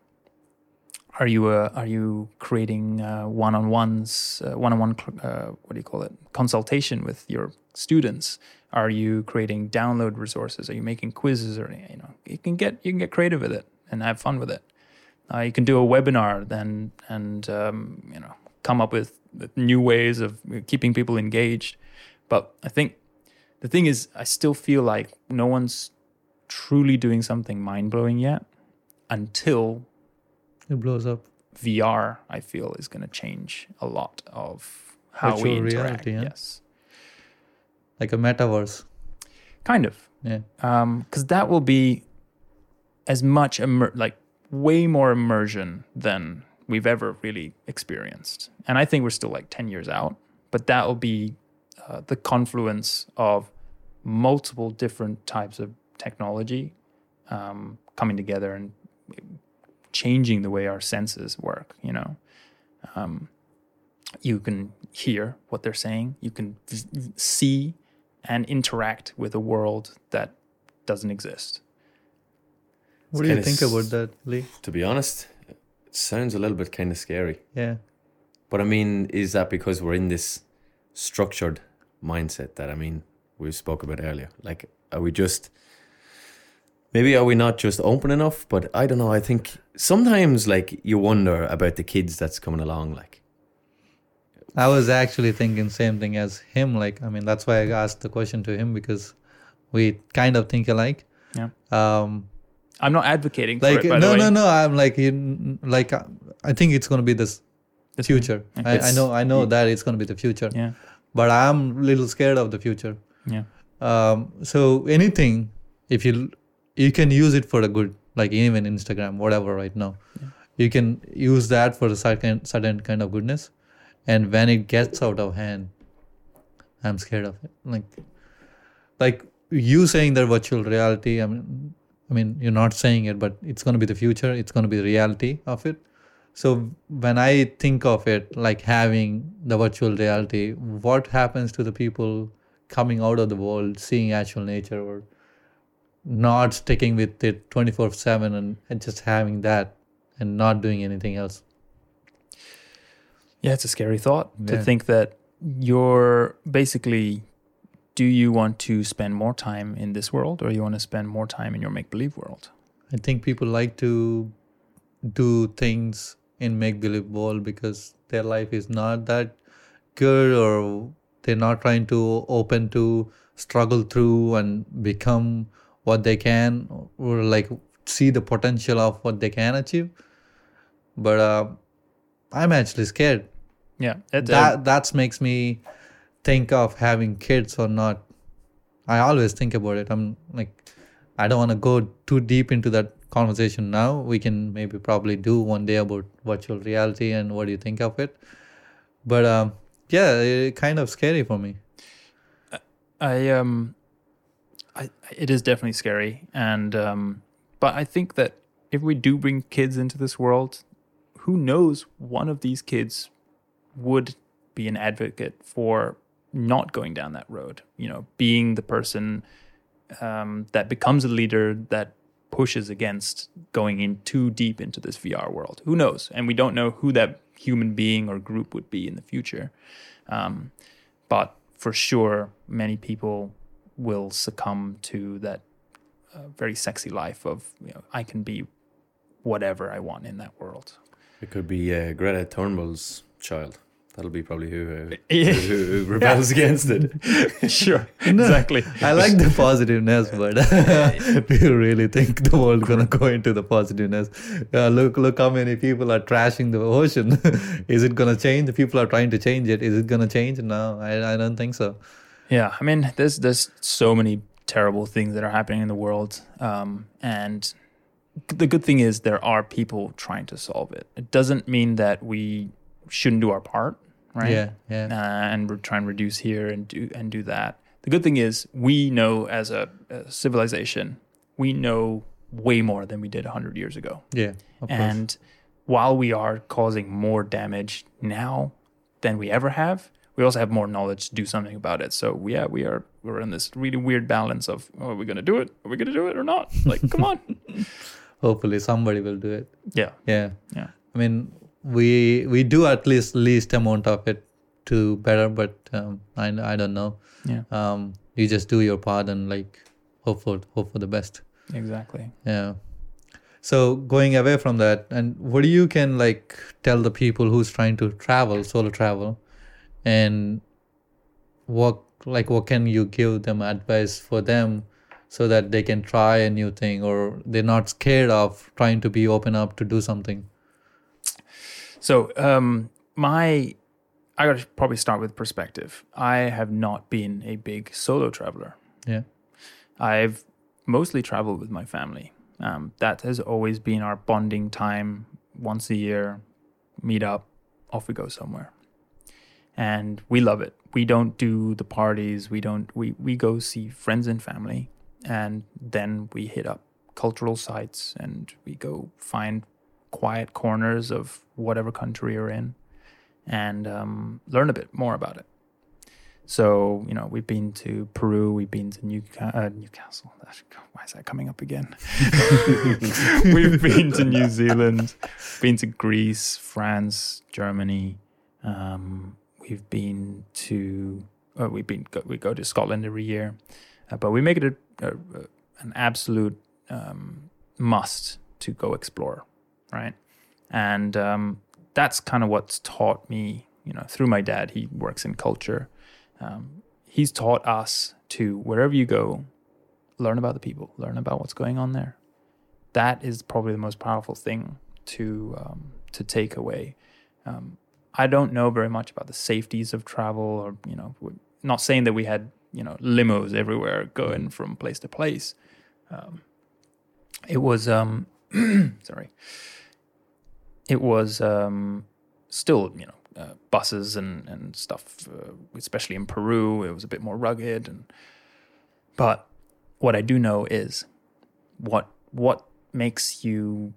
are you uh, are you creating uh, one-on-ones uh, one-on-one uh, what do you call it consultation with your students? Are you creating download resources? Are you making quizzes or you know you can get you can get creative with it and have fun with it. Uh, you can do a webinar then and um, you know come up with new ways of keeping people engaged. But i think the thing is i still feel like no one's truly doing something mind-blowing yet until it blows up. VR, I feel, is going to change a lot of how we Virtual interact. reality, yeah. Yes, Like a metaverse. kind of, Yeah. because that will be as much immer- like way more immersion than we've ever really experienced. And I think we're still like ten years out, but that will be uh, the confluence of multiple different types of technology um, coming together and changing the way our senses work you know um, you can hear what they're saying you can v- v- see and interact with a world that doesn't exist What do you think s- about that, Lee? To be honest, it sounds a little bit kind of scary. Yeah. But I mean, is that because we're in this structured mindset that I mean we spoke about earlier? Like, are we just maybe are we not just open enough? But I don't know. I think sometimes like you wonder about the kids that's coming along. Like, I was actually thinking same thing as him. Like, I mean, that's why I asked the question to him because we kind of think alike. yeah Um, i'm not advocating for like it by no, the way no, no. I'm like, you, like, uh, I think it's gonna be this This- future. I, I know, I know that it's gonna be the future. yeah But I'm a little scared of the future. yeah Um, so anything, if you you can use it for the good, like even Instagram, whatever. Right now, you can use that for a certain certain kind of goodness, and when it gets out of hand, I'm scared of it. Like, like you saying that virtual reality. I mean, I mean, you're not saying it, but it's going to be the future. It's going to be the reality of it. So when I think of it like having the virtual reality, what happens to the people coming out of the world, seeing actual nature, or not sticking with it 24 7 and, and just having that and not doing anything else? Yeah, it's a scary thought to think that you're basically do you want to spend more time in this world or you want to spend more time in your make believe world? I think people like to do things in make believe world because their life is not that good or they're not trying to open to struggle through and become what they can or like see the potential of what they can achieve. But uh, i'm actually scared. Yeah, it, uh, that that makes me think of having kids or not. I always think about it. I'm like i don't want to go too deep into that conversation now. We can maybe probably do one day about virtual reality and what do you think of it. But um yeah it, kind of scary for me. I um, I it is definitely scary, and um, but I think that if we do bring kids into this world, who knows, one of these kids would be an advocate for not going down that road. You know, being the person um, that becomes a leader that pushes against going in too deep into this VR world. Who knows? And we don't know who that human being or group would be in the future. Um, but for sure, many people will succumb to that uh, very sexy life of you know I can be whatever I want in that world. it could be uh, Greta Thunberg's child That'll be probably who (laughs) who, who, who rebels (laughs) against it. (laughs) sure, exactly. I like the positiveness, but do you really think the world gonna go into the positiveness? Uh, look, look how many people are trashing the ocean. Is it gonna change? The people are trying to change it. Is it gonna change? No, I, I don't think so. Yeah, I mean, there's there's so many terrible things that are happening in the world, um, and the good thing is there are people trying to solve it. It doesn't mean that we shouldn't do our part, right? Yeah, yeah, uh, and we're trying to reduce here and do and do that. The good thing is we know as a, a civilization, we know way more than we did hundred years ago. yeah. Of course. And while we are causing more damage now than we ever have, we also have more knowledge to do something about it. So yeah, we are we're in this really weird balance of oh, are we gonna do it? Are we gonna do it or not? Like, come on. (laughs) Hopefully, somebody will do it. Yeah. Yeah. Yeah. I mean, we we do at least least amount of it to better, but um, I I don't know. Yeah. Um, you just do your part and like hope for hope for the best. Exactly. Yeah. So going away from that, and what do you can like tell the people who's trying to travel, solo travel, and what like what can you give them advice for them so that they can try a new thing or they're not scared of trying to be open up to do something? So um, my, I got to probably start with perspective. I have not been a big solo traveler. Yeah. I've mostly traveled with my family. Um, that has always been our bonding time. Once a year, meet up, off we go somewhere, and we love it. We don't do the parties. We don't. We we go see friends and family, and then we hit up cultural sites and we go find quiet corners of whatever country you're in, and um, learn a bit more about it. So you know, we've been to Peru, we've been to Newca- uh, Newcastle. (laughs) Why is that coming up again? (laughs) we've been to New Zealand, been to Greece, France, Germany. Um, we've been to uh, we've been go, we go to Scotland every year, uh, but we make it a, a, an absolute um, must to go explore, right? And um, that's kind of what's taught me, you know, through my dad. He works in culture um, he's taught us to wherever you go learn about the people learn about what's going on there that is probably the most powerful thing to um, to take away um, i don't know very much about the safeties of travel or you know not saying that we had you know limos everywhere going from place to place. Um, it was um (clears throat) sorry. It was um still you know uh, buses and and stuff uh, especially in Peru it was a bit more rugged and but what I do know is what what makes you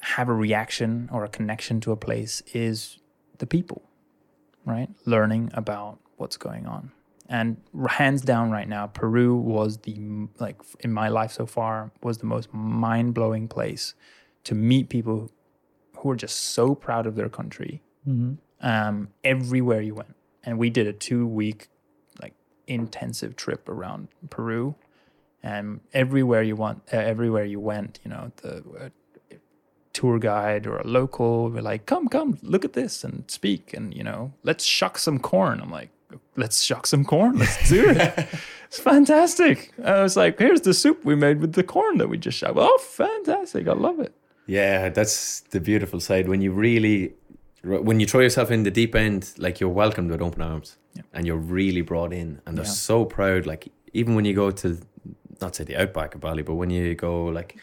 have a reaction or a connection to a place is the people right learning about what's going on and hands down right now Peru was the like in my life so far was the most mind-blowing place to meet people who are just so proud of their country Mm-hmm. um, everywhere you went. And we did a two week, like intensive trip around Peru. And everywhere you want, uh, everywhere you went, you know, the uh, tour guide or a local we're like, come, come, look at this and speak. And, you know, let's shuck some corn. I'm like, let's shuck some corn. Let's do it. (laughs) it's fantastic. I was like, here's the soup we made with the corn that we just shucked. Oh, fantastic. I love it. Yeah, that's the beautiful side when you really, when you throw yourself in the deep end, like you're welcomed with open arms, Yeah. and you're really brought in, and they're Yeah. so proud. Like even when you go to, not say the outback of Bali, but when you go like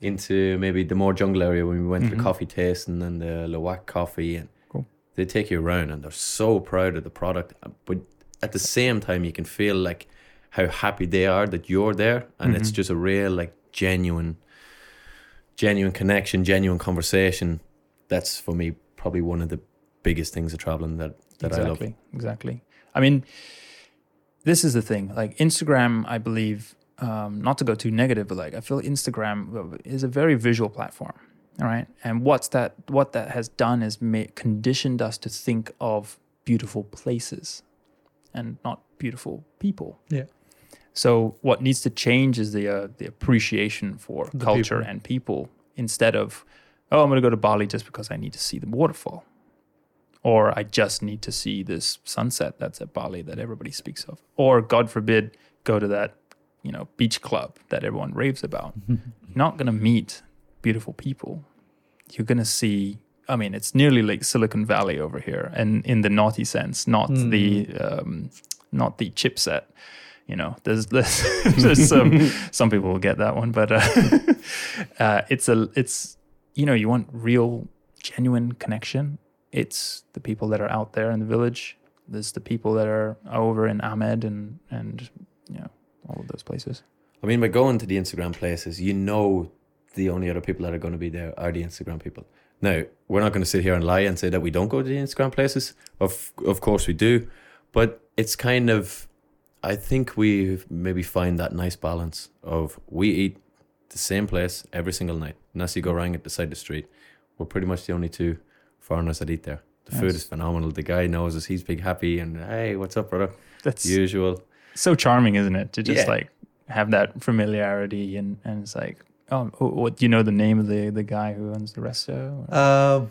into maybe the more jungle area, when we went to the Mhm. coffee tasting and the Luwak coffee, and Cool. they take you around, and they're so proud of the product, but at the same time, you can feel like how happy they are that you're there, and it's Mhm. just a real like genuine genuine connection, genuine conversation. That's for me probably one of the biggest things of traveling that that I love. exactly, Exactly. I mean, this is the thing. Like Instagram, I believe, um, not to go too negative, but like I feel Instagram is a very visual platform. All right, and what's that? What that has done is ma- conditioned us to think of beautiful places, and not beautiful people. Yeah. So what needs to change is the uh, the appreciation for The culture people. and people instead of, oh, I'm going to go to Bali just because I need to see the waterfall or I just need to see this sunset that's at Bali that everybody speaks of, or God forbid, go to that you know beach club that everyone raves about. You're (laughs) not gonna meet beautiful people. You're gonna see. I mean, it's nearly like Silicon Valley over here, and in the naughty sense, not the um, not the chipset. You know, there's (laughs) there's, there's some (laughs) some people will get that one, but uh, uh, it's a it's you know you want real genuine connection. It's the people that are out there in the village. There's the people that are over in Amed and and you know those places. I mean, by going to the Instagram places, you know the only other people that are going to be there are the Instagram people. Now, we're not going to sit here and lie and say that we don't go to the Instagram places. Of of course we do, but it's kind of, I think we maybe find that nice balance of we eat the same place every single night. Nasi goreng at the side of the street. We're pretty much the only two foreigners that eat there. The food is phenomenal. The guy knows us. He's big happy and hey, what's up, brother? That's Usual. So charming, isn't it? To just Yeah. like have that familiarity and and it's like, oh, oh, what do you know the name of the the guy who owns the resto? Or- Uh,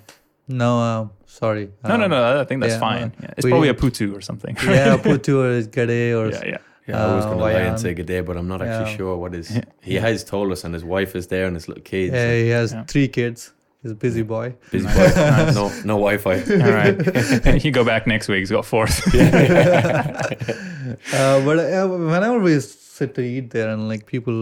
no, uh, sorry. no, no, Um, no. I think that's yeah, fine. uh, Yeah, It's we- probably a putu or something. Yeah, (laughs) Putu or Gede or yeah, yeah. Yeah, I was going to lie and say good day, but I'm not actually Yeah. sure what is. (laughs) He has told us, and his wife is there, and his little kids. Yeah, he has Yeah. three kids. He's a busy boy. busy boy. Nice. no, no Wi-Fi. (laughs) All right. And (laughs) you go back next week. He's got fourth. (laughs) Uh, but uh, whenever we sit to eat there, and like people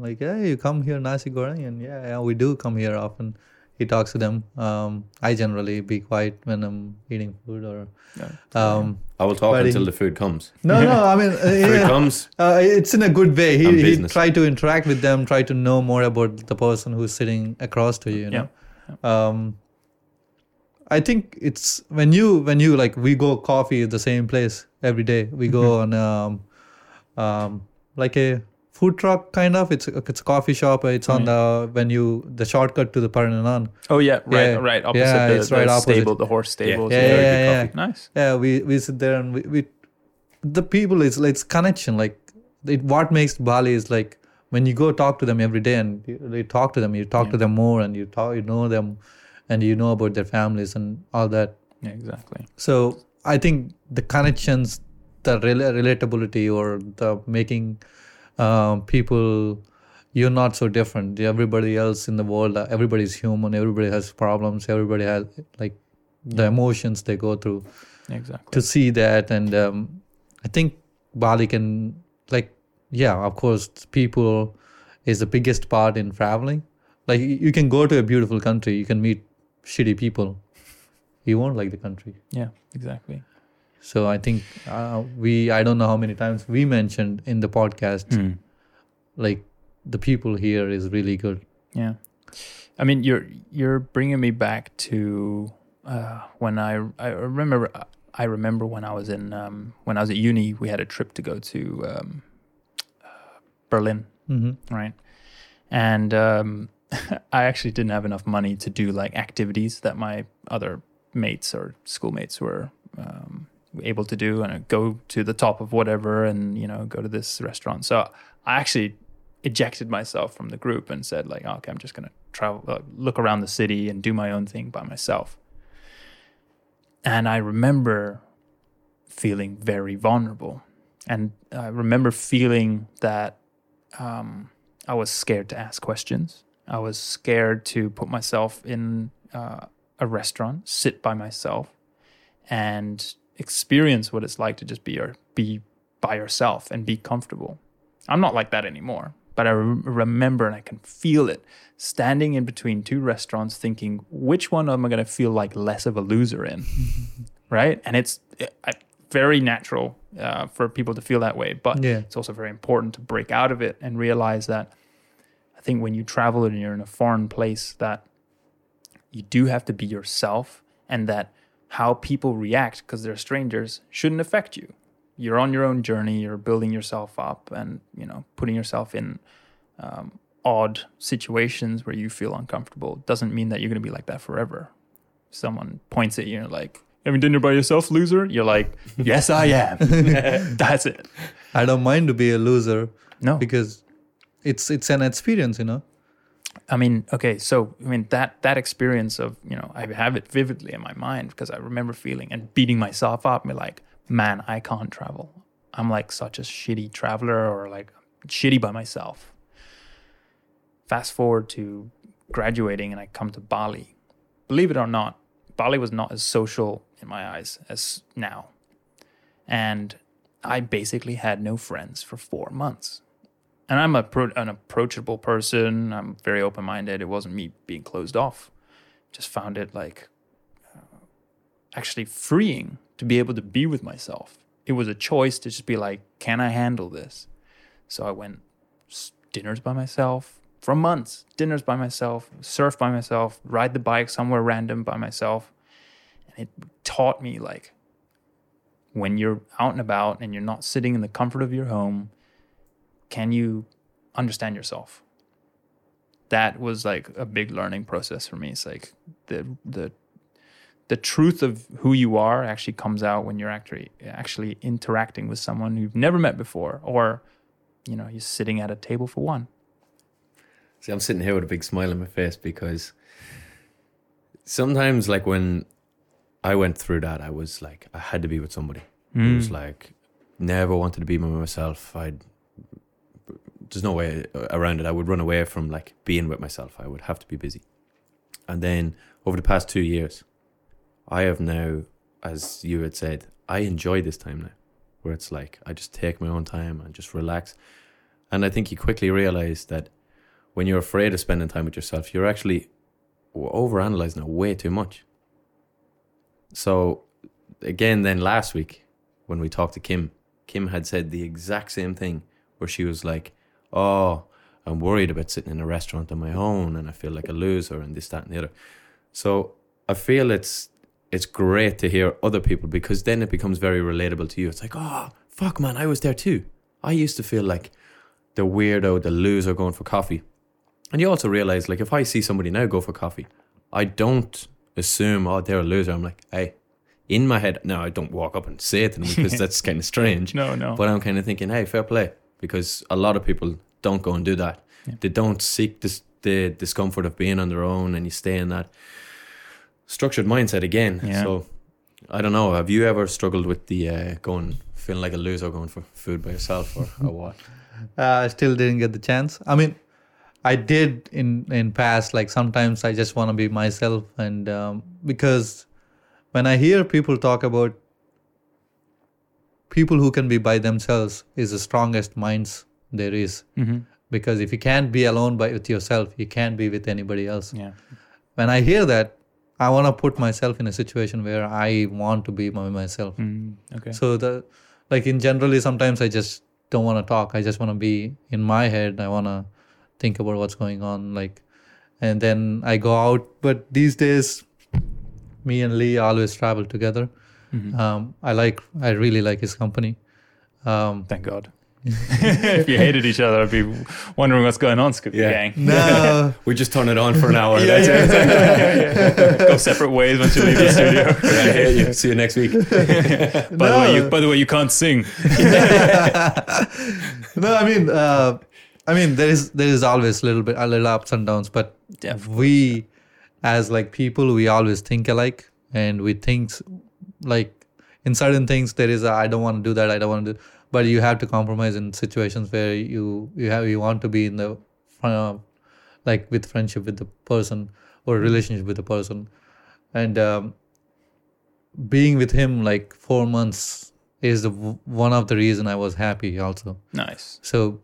like, hey, you come here nasi goreng, and yeah, yeah, we do come here often. He talks to them. Um, I generally be quiet when I'm eating food, or um, I will talk But he- until the food comes. no, no. I mean, uh, Food comes. uh, it's in a good way. He he try to interact with them, try to know more about the person who's sitting across to you. you know? Um, I think it's when you when you like we go coffee at the same place every day. We go on um, um, like a food truck kind of. It's a, it's a coffee shop. It's on the when you the shortcut to the Pererenan. Oh yeah, right, Yeah. right. Opposite Yeah, the, it's the right opposite. stable, the horse stables. Yeah, very yeah, good yeah. Nice. Yeah, we we sit there and we, we the people is like it's connection. Like it, what makes Bali is like when you go talk to them every day and you, you talk to them, you talk to them more and you talk, you know them, and you know about their families and all that. Yeah, exactly. So I think the connections, the rela- relatability, or the making um, people you're not so different. Everybody else in the world, uh, everybody's human. Everybody has problems. Everybody has like the emotions they go through. Exactly. To see that, and um, I think Bali can yeah, of course, people is the biggest part in traveling. Like you can go to a beautiful country, you can meet shitty people. You won't like the country. Yeah, exactly. So I think uh, we I don't know how many times we mentioned in the podcast Mm. like the people here is really good. Yeah, I mean, you're you're bringing me back to uh, when I I remember I remember when I was in um, when I was at uni, we had a trip to go to um, Berlin, hmm right? And um, (laughs) I actually didn't have enough money to do like activities that my other mates or schoolmates were um, able to do, and I'd go to the top of whatever, and you know, go to this restaurant. So I actually ejected myself from the group and said like, okay, I'm just gonna travel, uh, look around the city, and do my own thing by myself. And I remember feeling very vulnerable, and I remember feeling that um, I was scared to ask questions. I was scared to put myself in uh, a restaurant, sit by myself, and experience what it's like to just be your, be by yourself and be comfortable. I'm not like that anymore, but I re- remember and I can feel it standing in between two restaurants, thinking which one am I going to feel like less of a loser in, (laughs) right? And it's uh, very natural uh, for people to feel that way, but Yeah. it's also very important to break out of it and realize that I think when you travel and you're in a foreign place, that you do have to be yourself, and that how people react because they're strangers shouldn't affect you. You're on your own journey. You're building yourself up, and you know, putting yourself in um, odd situations where you feel uncomfortable doesn't mean that you're going to be like that forever. Someone points at you and like, "Having dinner by yourself, loser?" You're like, "Yes, I am." (laughs) (laughs) That's it. I don't mind to be a loser No, because it's it's an experience, you know. I mean, okay, so I mean that that experience of you know I have it vividly in my mind because I remember feeling and beating myself up, me like, man, I can't travel. I'm like such a shitty traveler or like shitty by myself. Fast forward to graduating and I come to Bali. Believe it or not, Bali was not as social in my eyes as now. And I basically had no friends for four months. And I'm a pro- an approachable person. I'm very open minded. It wasn't me being closed off. Just found it like uh, actually freeing to be able to be with myself. It was a choice to just be like, can I handle this? So I went dinners by myself for months, dinners by myself, surf by myself, ride the bike somewhere random by myself. And it taught me like when you're out and about and you're not sitting in the comfort of your home, can you understand yourself? That was like a big learning process for me. It's like the the the truth of who you are actually comes out when you're actually actually interacting with someone you've never met before, or you know, you're sitting at a table for one. See, I'm sitting here with a big smile on my face because sometimes, like when I went through that, I was like, I had to be with somebody. It hmm. was like, never wanted to be by myself. I'd, there's no way around it. I would run away from like being with myself. I would have to be busy. And then over the past two years, I have now, as you had said, I enjoy this time now, where it's like I just take my own time and just relax. And I think you quickly realize that when you're afraid of spending time with yourself, you're actually overanalyzing it way too much. So, again, then last week when we talked to Kim, Kim had said the exact same thing where she was like, Oh, I'm worried about sitting in a restaurant on my own and I feel like a loser and this, that, and the other. So, I feel it's it's great to hear other people because then it becomes very relatable to you. It's like, oh, fuck, man, I was there too. I used to feel like the weirdo, the loser going for coffee. And you also realize, like, if I see somebody now go for coffee, I don't assume, oh, they're a loser. I'm like, hey, in my head, no, I don't walk up and say it to them because (laughs) that's kind of strange. No, no. But I'm kind of thinking, hey, fair play. Because a lot of people don't go and do that. Yeah. They don't seek this, the discomfort of being on their own and you stay in that structured mindset again. Yeah. So I don't know. Have you ever struggled with the uh, going, feeling like a loser going for food by yourself or, or what? (laughs) Uh, I still didn't get the chance. I mean, I did in in past. Like sometimes I just want to be myself, and um, because when I hear people talk about people who can be by themselves is the strongest minds there is. Mm-hmm. Because if you can't be alone by with yourself, you can't be with anybody else. Yeah. When I hear that, I want to put myself in a situation where I want to be by myself. Mm, okay. So the like in generally sometimes I just don't want to talk. I just want to be in my head. I want to think about what's going on like and then I go out but these days me and Lee always travel together. Mhm. Um, I like I really like his company. Um, Thank God. (laughs) if you hated each other, I'd be wondering what's going on, Scoopy Yeah. Gang. (laughs) no, We just turn it on for an hour. (laughs) Yeah, That's yeah, it. exactly. Go separate ways once you leave the studio. I hate you. See you next week. By the way, you by the way, you can't sing. no, I mean, uh, I mean, there is there is always a little bit a little ups and downs, but we, as like people, we always think alike, and we think like in certain things there is a, I don't want to do that, I don't want to do, but you have to compromise in situations where you you have you want to be in the uh, like with friendship with the person or relationship with the person, and um, being with him like four months is the, one of the reason I was happy also. Nice. So,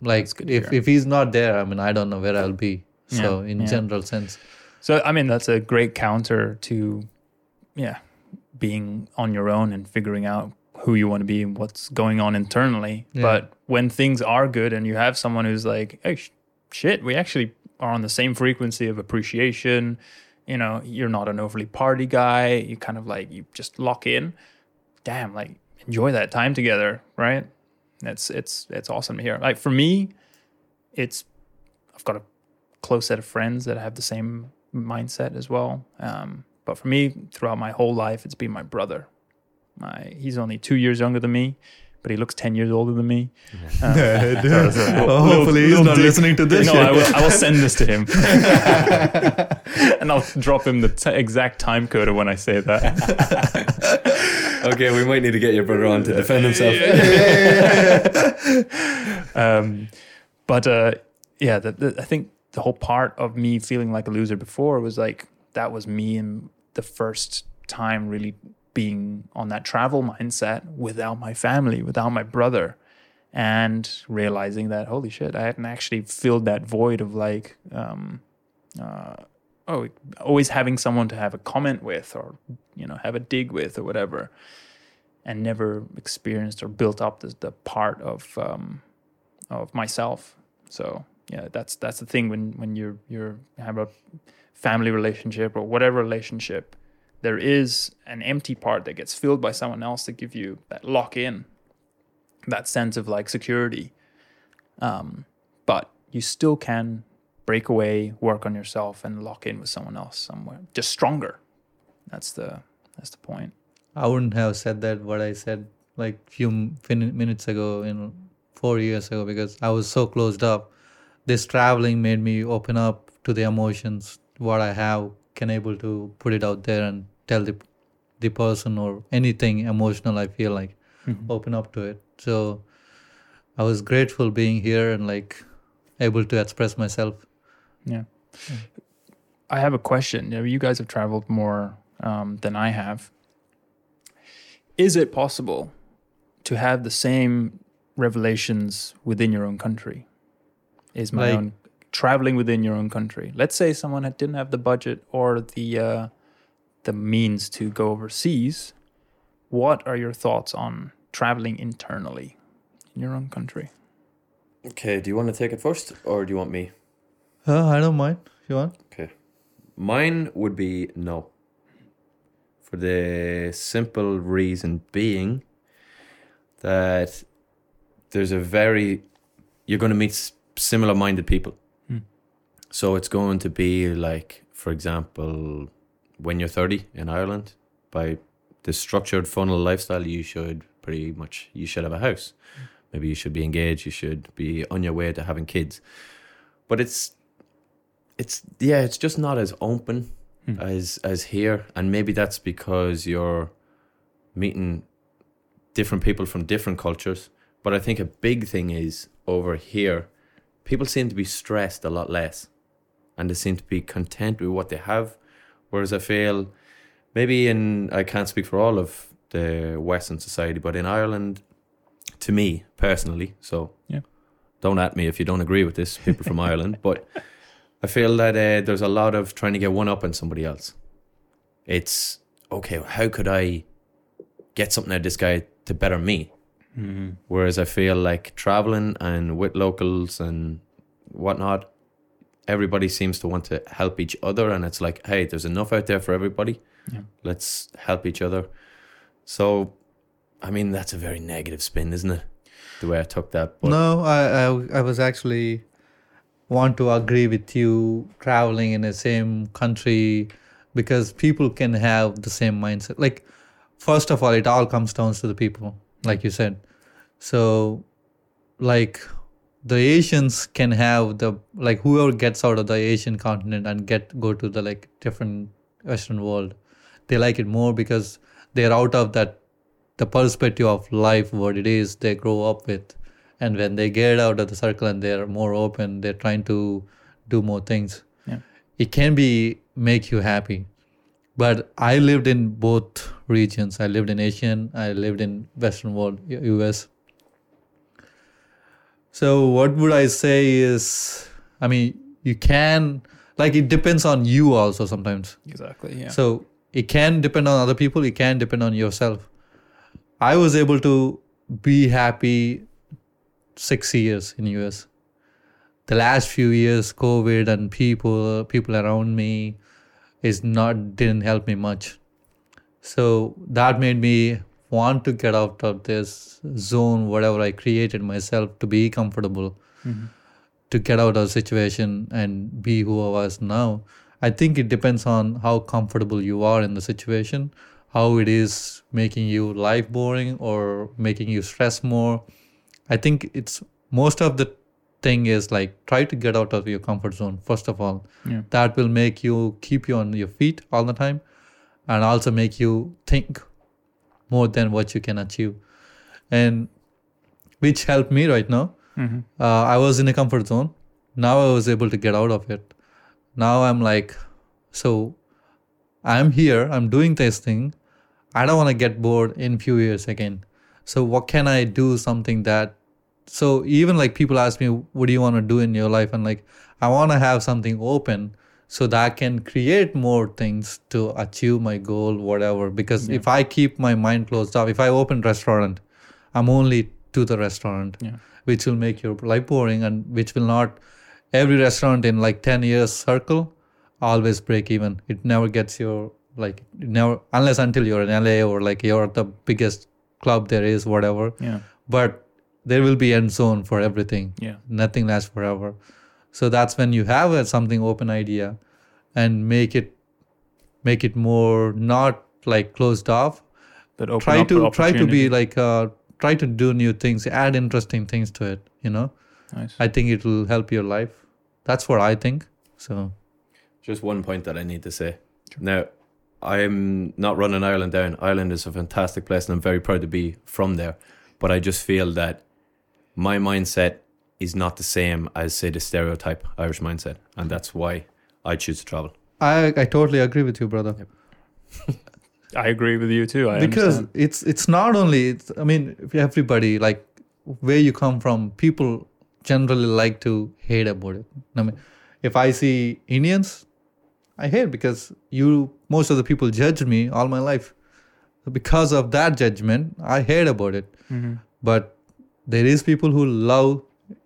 like, That's good to if, if he's not there, I mean, I don't know where I'll be. So, Yeah, in yeah. general sense, So I mean, that's a great counter to, yeah, being on your own and figuring out who you want to be and what's going on internally. Yeah. But when things are good and you have someone who's like, hey, sh- shit, we actually are on the same frequency of appreciation. You know, you're not an overly party guy. You kind of like you just lock in. Damn, like enjoy that time together, right? It's it's it's awesome to hear. Like for me, it's I've got a close set of friends that have the same mindset as well. Um, but for me, throughout my whole life, it's been my brother. My he's only two years younger than me, but he looks ten years older than me. So- Oh, (laughs) (laughs) hopefully he's not dick. listening to this. No, I will, I will send this to him, (laughs) and I'll drop him the t- exact time code of when I say that. Okay, we might need to get your brother on to defend himself. (laughs) um, but uh, yeah, the, the, I think the whole part of me feeling like a loser before was like that was me and the first time really being on that travel mindset without my family, without my brother, and realizing that holy shit, I hadn't actually filled that void of like, um, uh, oh, always having someone to have a comment with or you know have a dig with or whatever, and never experienced or built up the, the part of um, of myself. So yeah, that's that's the thing when when you're you're have a family relationship or whatever relationship, there is an empty part that gets filled by someone else to give you that lock in, that sense of like security. Um, but you still can break away, work on yourself, and lock in with someone else somewhere, just stronger. That's the that's the point. I wouldn't have said that what I said like few fin- minutes ago, you know, four years ago, because I was so closed up. This traveling made me open up to the emotions, what I have, can able to put it out there and tell the the person or anything emotional I feel like, mm-hmm. open up to it. So I was grateful being here and like able to express myself. Yeah. I have a question. You, know, you guys have traveled more um, than I have. Is it possible to have the same revelations within your own country? Is my Like- own traveling within your own country? Let's say someone had- didn't have the budget or the uh, the means to go overseas. What are your thoughts on traveling internally in your own country? Okay, do you want to take it first or do you want me? Uh, I don't mind. You want? Okay. Mine would be no. For the simple reason being that there's a very, you're going to meet similar minded people. Hmm. So it's going to be like, for example, when you're 30 in Ireland, by the structured funnel lifestyle, you should pretty much, you should have a house. Maybe you should be engaged, you should be on your way to having kids. But it's it's yeah, it's just not as open Hmm. as as here, and maybe that's because you're meeting different people from different cultures. But I think a big thing is over here, people seem to be stressed a lot less, and they seem to be content with what they have. Whereas I feel maybe in I can't speak for all of the Western society, but in Ireland, to me personally, so Yeah. don't at me if you don't agree with this, people from (laughs) Ireland, but I feel that uh, there's a lot of trying to get one up on somebody else. It's okay. How could I get something out of this guy to better me? Mm-hmm. Whereas I feel like traveling and with locals and whatnot, everybody seems to want to help each other, and it's like, hey, there's enough out there for everybody. Yeah. Let's help each other. So, I mean, that's a very negative spin, isn't it? The way I took that. But no, I, I I was actually want to agree with you traveling in the same country because people can have the same mindset. Like first of all, it all comes down to the people, like you said. So like the Asians can have the like whoever gets out of the Asian continent and get go to the like different Western world, they like it more because they're out of that the perspective of life what it is they grow up with and when they get out of the circle and they're more open they're trying to do more things Yeah. it can be make you happy but i lived in both regions i lived in asian i lived in western world us so what would i say is i mean you can like it depends on you also sometimes Exactly. Yeah. so it can depend on other people, it can depend on yourself. I was able to be happy six years in US. The last few years, COVID and people people around me is not didn't help me much. So that made me want to get out of this zone, whatever I created myself to be comfortable Mhm. to get out of the situation and be who I was now. I think it depends on how comfortable you are in the situation, how it is making you life boring or making you stress more. I think it's most of the thing is like try to get out of your comfort zone first of all. Yeah. That will make you keep you on your feet all the time and also make you think more than what you can achieve. And which helped me right now. Mm-hmm. Uh, I was in a comfort zone. Now I was able to get out of it. Now I'm like, so I'm here. I'm doing this thing. I don't want to get bored in few years again. So what can I do? Something that so even like people ask me, what do you want to do in your life? And like I want to have something open so that I can create more things to achieve my goal, whatever. Because if I keep my mind closed off, if I open restaurant, I'm only to the restaurant, Yeah. which will make your life boring and which will not every restaurant in like 10 years circle always break even. It never gets your like never unless until you're in LA or like you're the biggest club there is, whatever. Yeah. But there will be end zone for everything Yeah. nothing lasts forever so that's when you have a something open idea and make it make it more not like closed off But open try up to try to be like uh, try to do new things add interesting things to it you know nice. i think it will help your life that's what i think so Just one point that I need to say. Now, I'm not running Ireland down. Ireland is a fantastic place and I'm very proud to be from there. But I just feel that my mindset is not the same as, say, the stereotype Irish mindset. And that's why I choose to travel. i i totally agree with you brother (laughs) I agree with you too. I because understand. it's it's not only it's i mean everybody like where you come from people generally like to hate about it i mean if i see indians i hate because you most of the people judge me all my life because of that judgment i hate about it Mhm. but there is people who love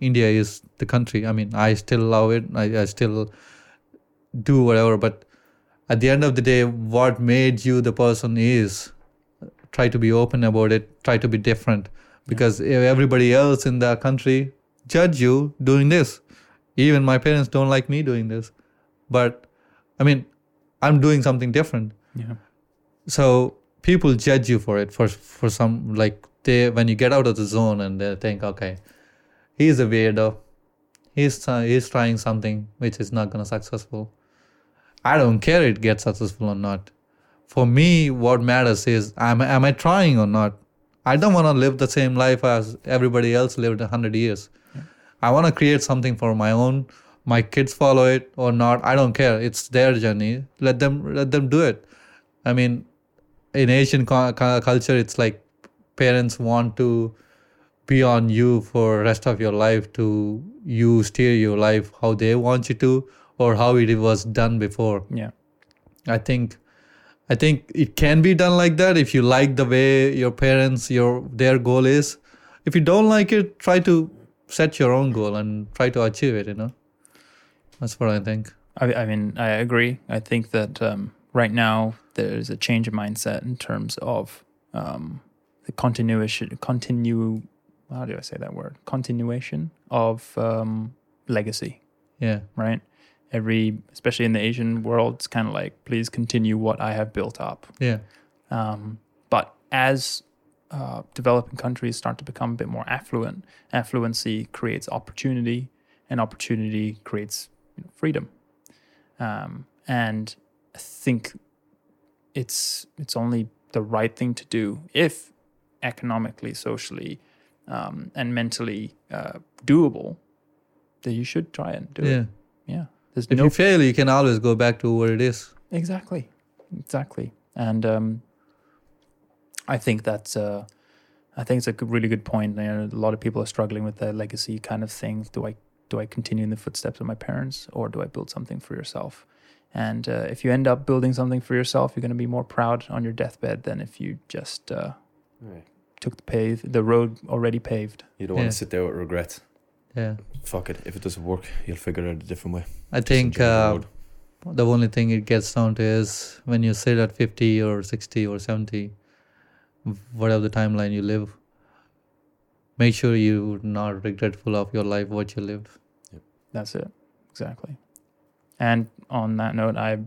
india is the country. I mean i still love it. I, I still do whatever but at the end of the day what made you the person is try to be open about it try to be different because if everybody else in the country judge you doing this. Even my parents don't like me doing this but i mean i'm doing something different. Yeah. so people judge you for it for for some like they when you get out of the zone and they think okay he's a weirdo. He's try- he's trying something which is not gonna successful. I don't care it gets successful or not. For me what matters is am, am i trying or not? I don't want to live the same life as everybody else lived 100 years. I want to create something for my own. My kids follow it or not i don't care. It's their journey. Let them let them do it. I mean in asian cu- culture it's like parents want to be on you for rest of your life to you steer your life how they want you to or how it was done before Yeah. i think i think it can be done like that if you like the way your parents your their goal is if you don't like it try to set your own goal and try to achieve it you know that's what i think I, I mean, I agree. I think that um, right now there's a change of mindset in terms of um, the continuation, continue. How do I say that word? Continuation of um, legacy, yeah right? Every, especially in the Asian world, it's kind of like, please continue what I have built up. yeah Um, but as uh, developing countries start to become a bit more affluent, affluency creates opportunity, and opportunity creates you know, freedom. Um, and I think it's it's only the right thing to do if economically, socially, um, and mentally uh, doable. That you should try and do it. yeah it. Yeah, there's if no you fail you can always go back to where it is Exactly, exactly, and um, I think that's uh, I think it's a good, really good point. You know, a lot of people are struggling with the legacy kind of thing. Do I do I continue in the footsteps of my parents, or do I build something for yourself? And uh, if you end up building something for yourself, you're going to be more proud on your deathbed than if you just uh, took the pave the road already paved. You don't want to sit there with regrets. yeah Fuck it. If it doesn't work, you'll figure it out a different way. i Just think enjoy the uh, the only thing it gets down to is when you sit at 50 or 60 or 70 whatever the timeline you live make sure you're not regretful of your life what you lived That's it, exactly. And on that note, I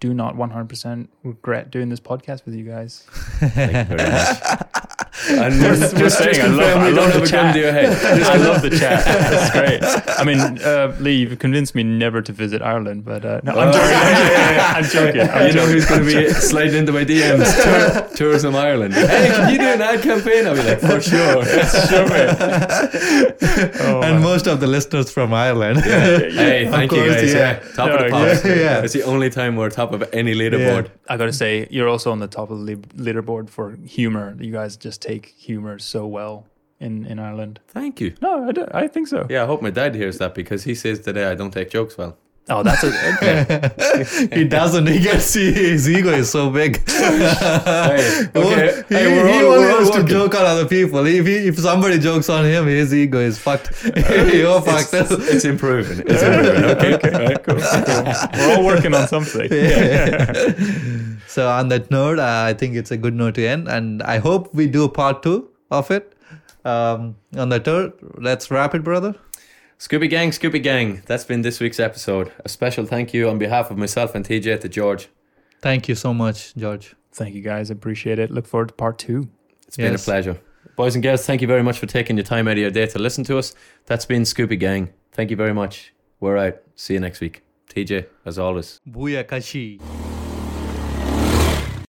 do not 100% regret doing this podcast with you guys. (laughs) Thank you very much. (laughs) And Just- (laughs) just, just just, saying, I love- I love the have gun chat. to your head. (laughs) I love the chat. (laughs) That's great. I mean, uh, Lee, you've convinced me never to visit Ireland, but uh, no, I'm Oh, joking. yeah, I'm joking. I'm you know who's going to be sliding into my DMs? Tour, Tourism Ireland. Hey, can you do an ad campaign? I'll be like, for sure. Sure, mate. Oh, and man. most of the listeners from Ireland. Hey, Of thank you course, guys. yeah. Yeah. Top of the Yeah, pops. yeah, yeah. It's the only time we're top of any leaderboard. I got to say, you're also on the top of the leaderboard for humor. You guys just take humor so well in, in Ireland. Thank you. No, I, do, I think so. Yeah, I hope my dad hears that because he says today I don't take jokes well. Oh, that's a, okay. (laughs) he doesn't. He gets his ego is so big. (laughs) Hey, He okay. won't- he, Hey, we're he only wants to joke on other people. If he, if somebody jokes on him, his ego is fucked. (laughs) You're fucked. It's, it's improving. It's improving. Okay. okay, right, cool, cool. We're all working on something. So on that note, uh, I think it's a good note to end, and I hope we do a part two of it. Um, on that note, let's wrap it, brother. Scoopy Gang, Scoopy Gang. That's been this week's episode. A special thank you on behalf of myself and TJ to George. Thank you so much, George. Thank you guys. Appreciate it. Look forward to part two. It's been a pleasure. Boys and girls, thank you very much for taking your time out of your day to listen to us. That's been Scoopy Gang. Thank you very much. We're out. See you next week. TJ, as always. Booyakashi.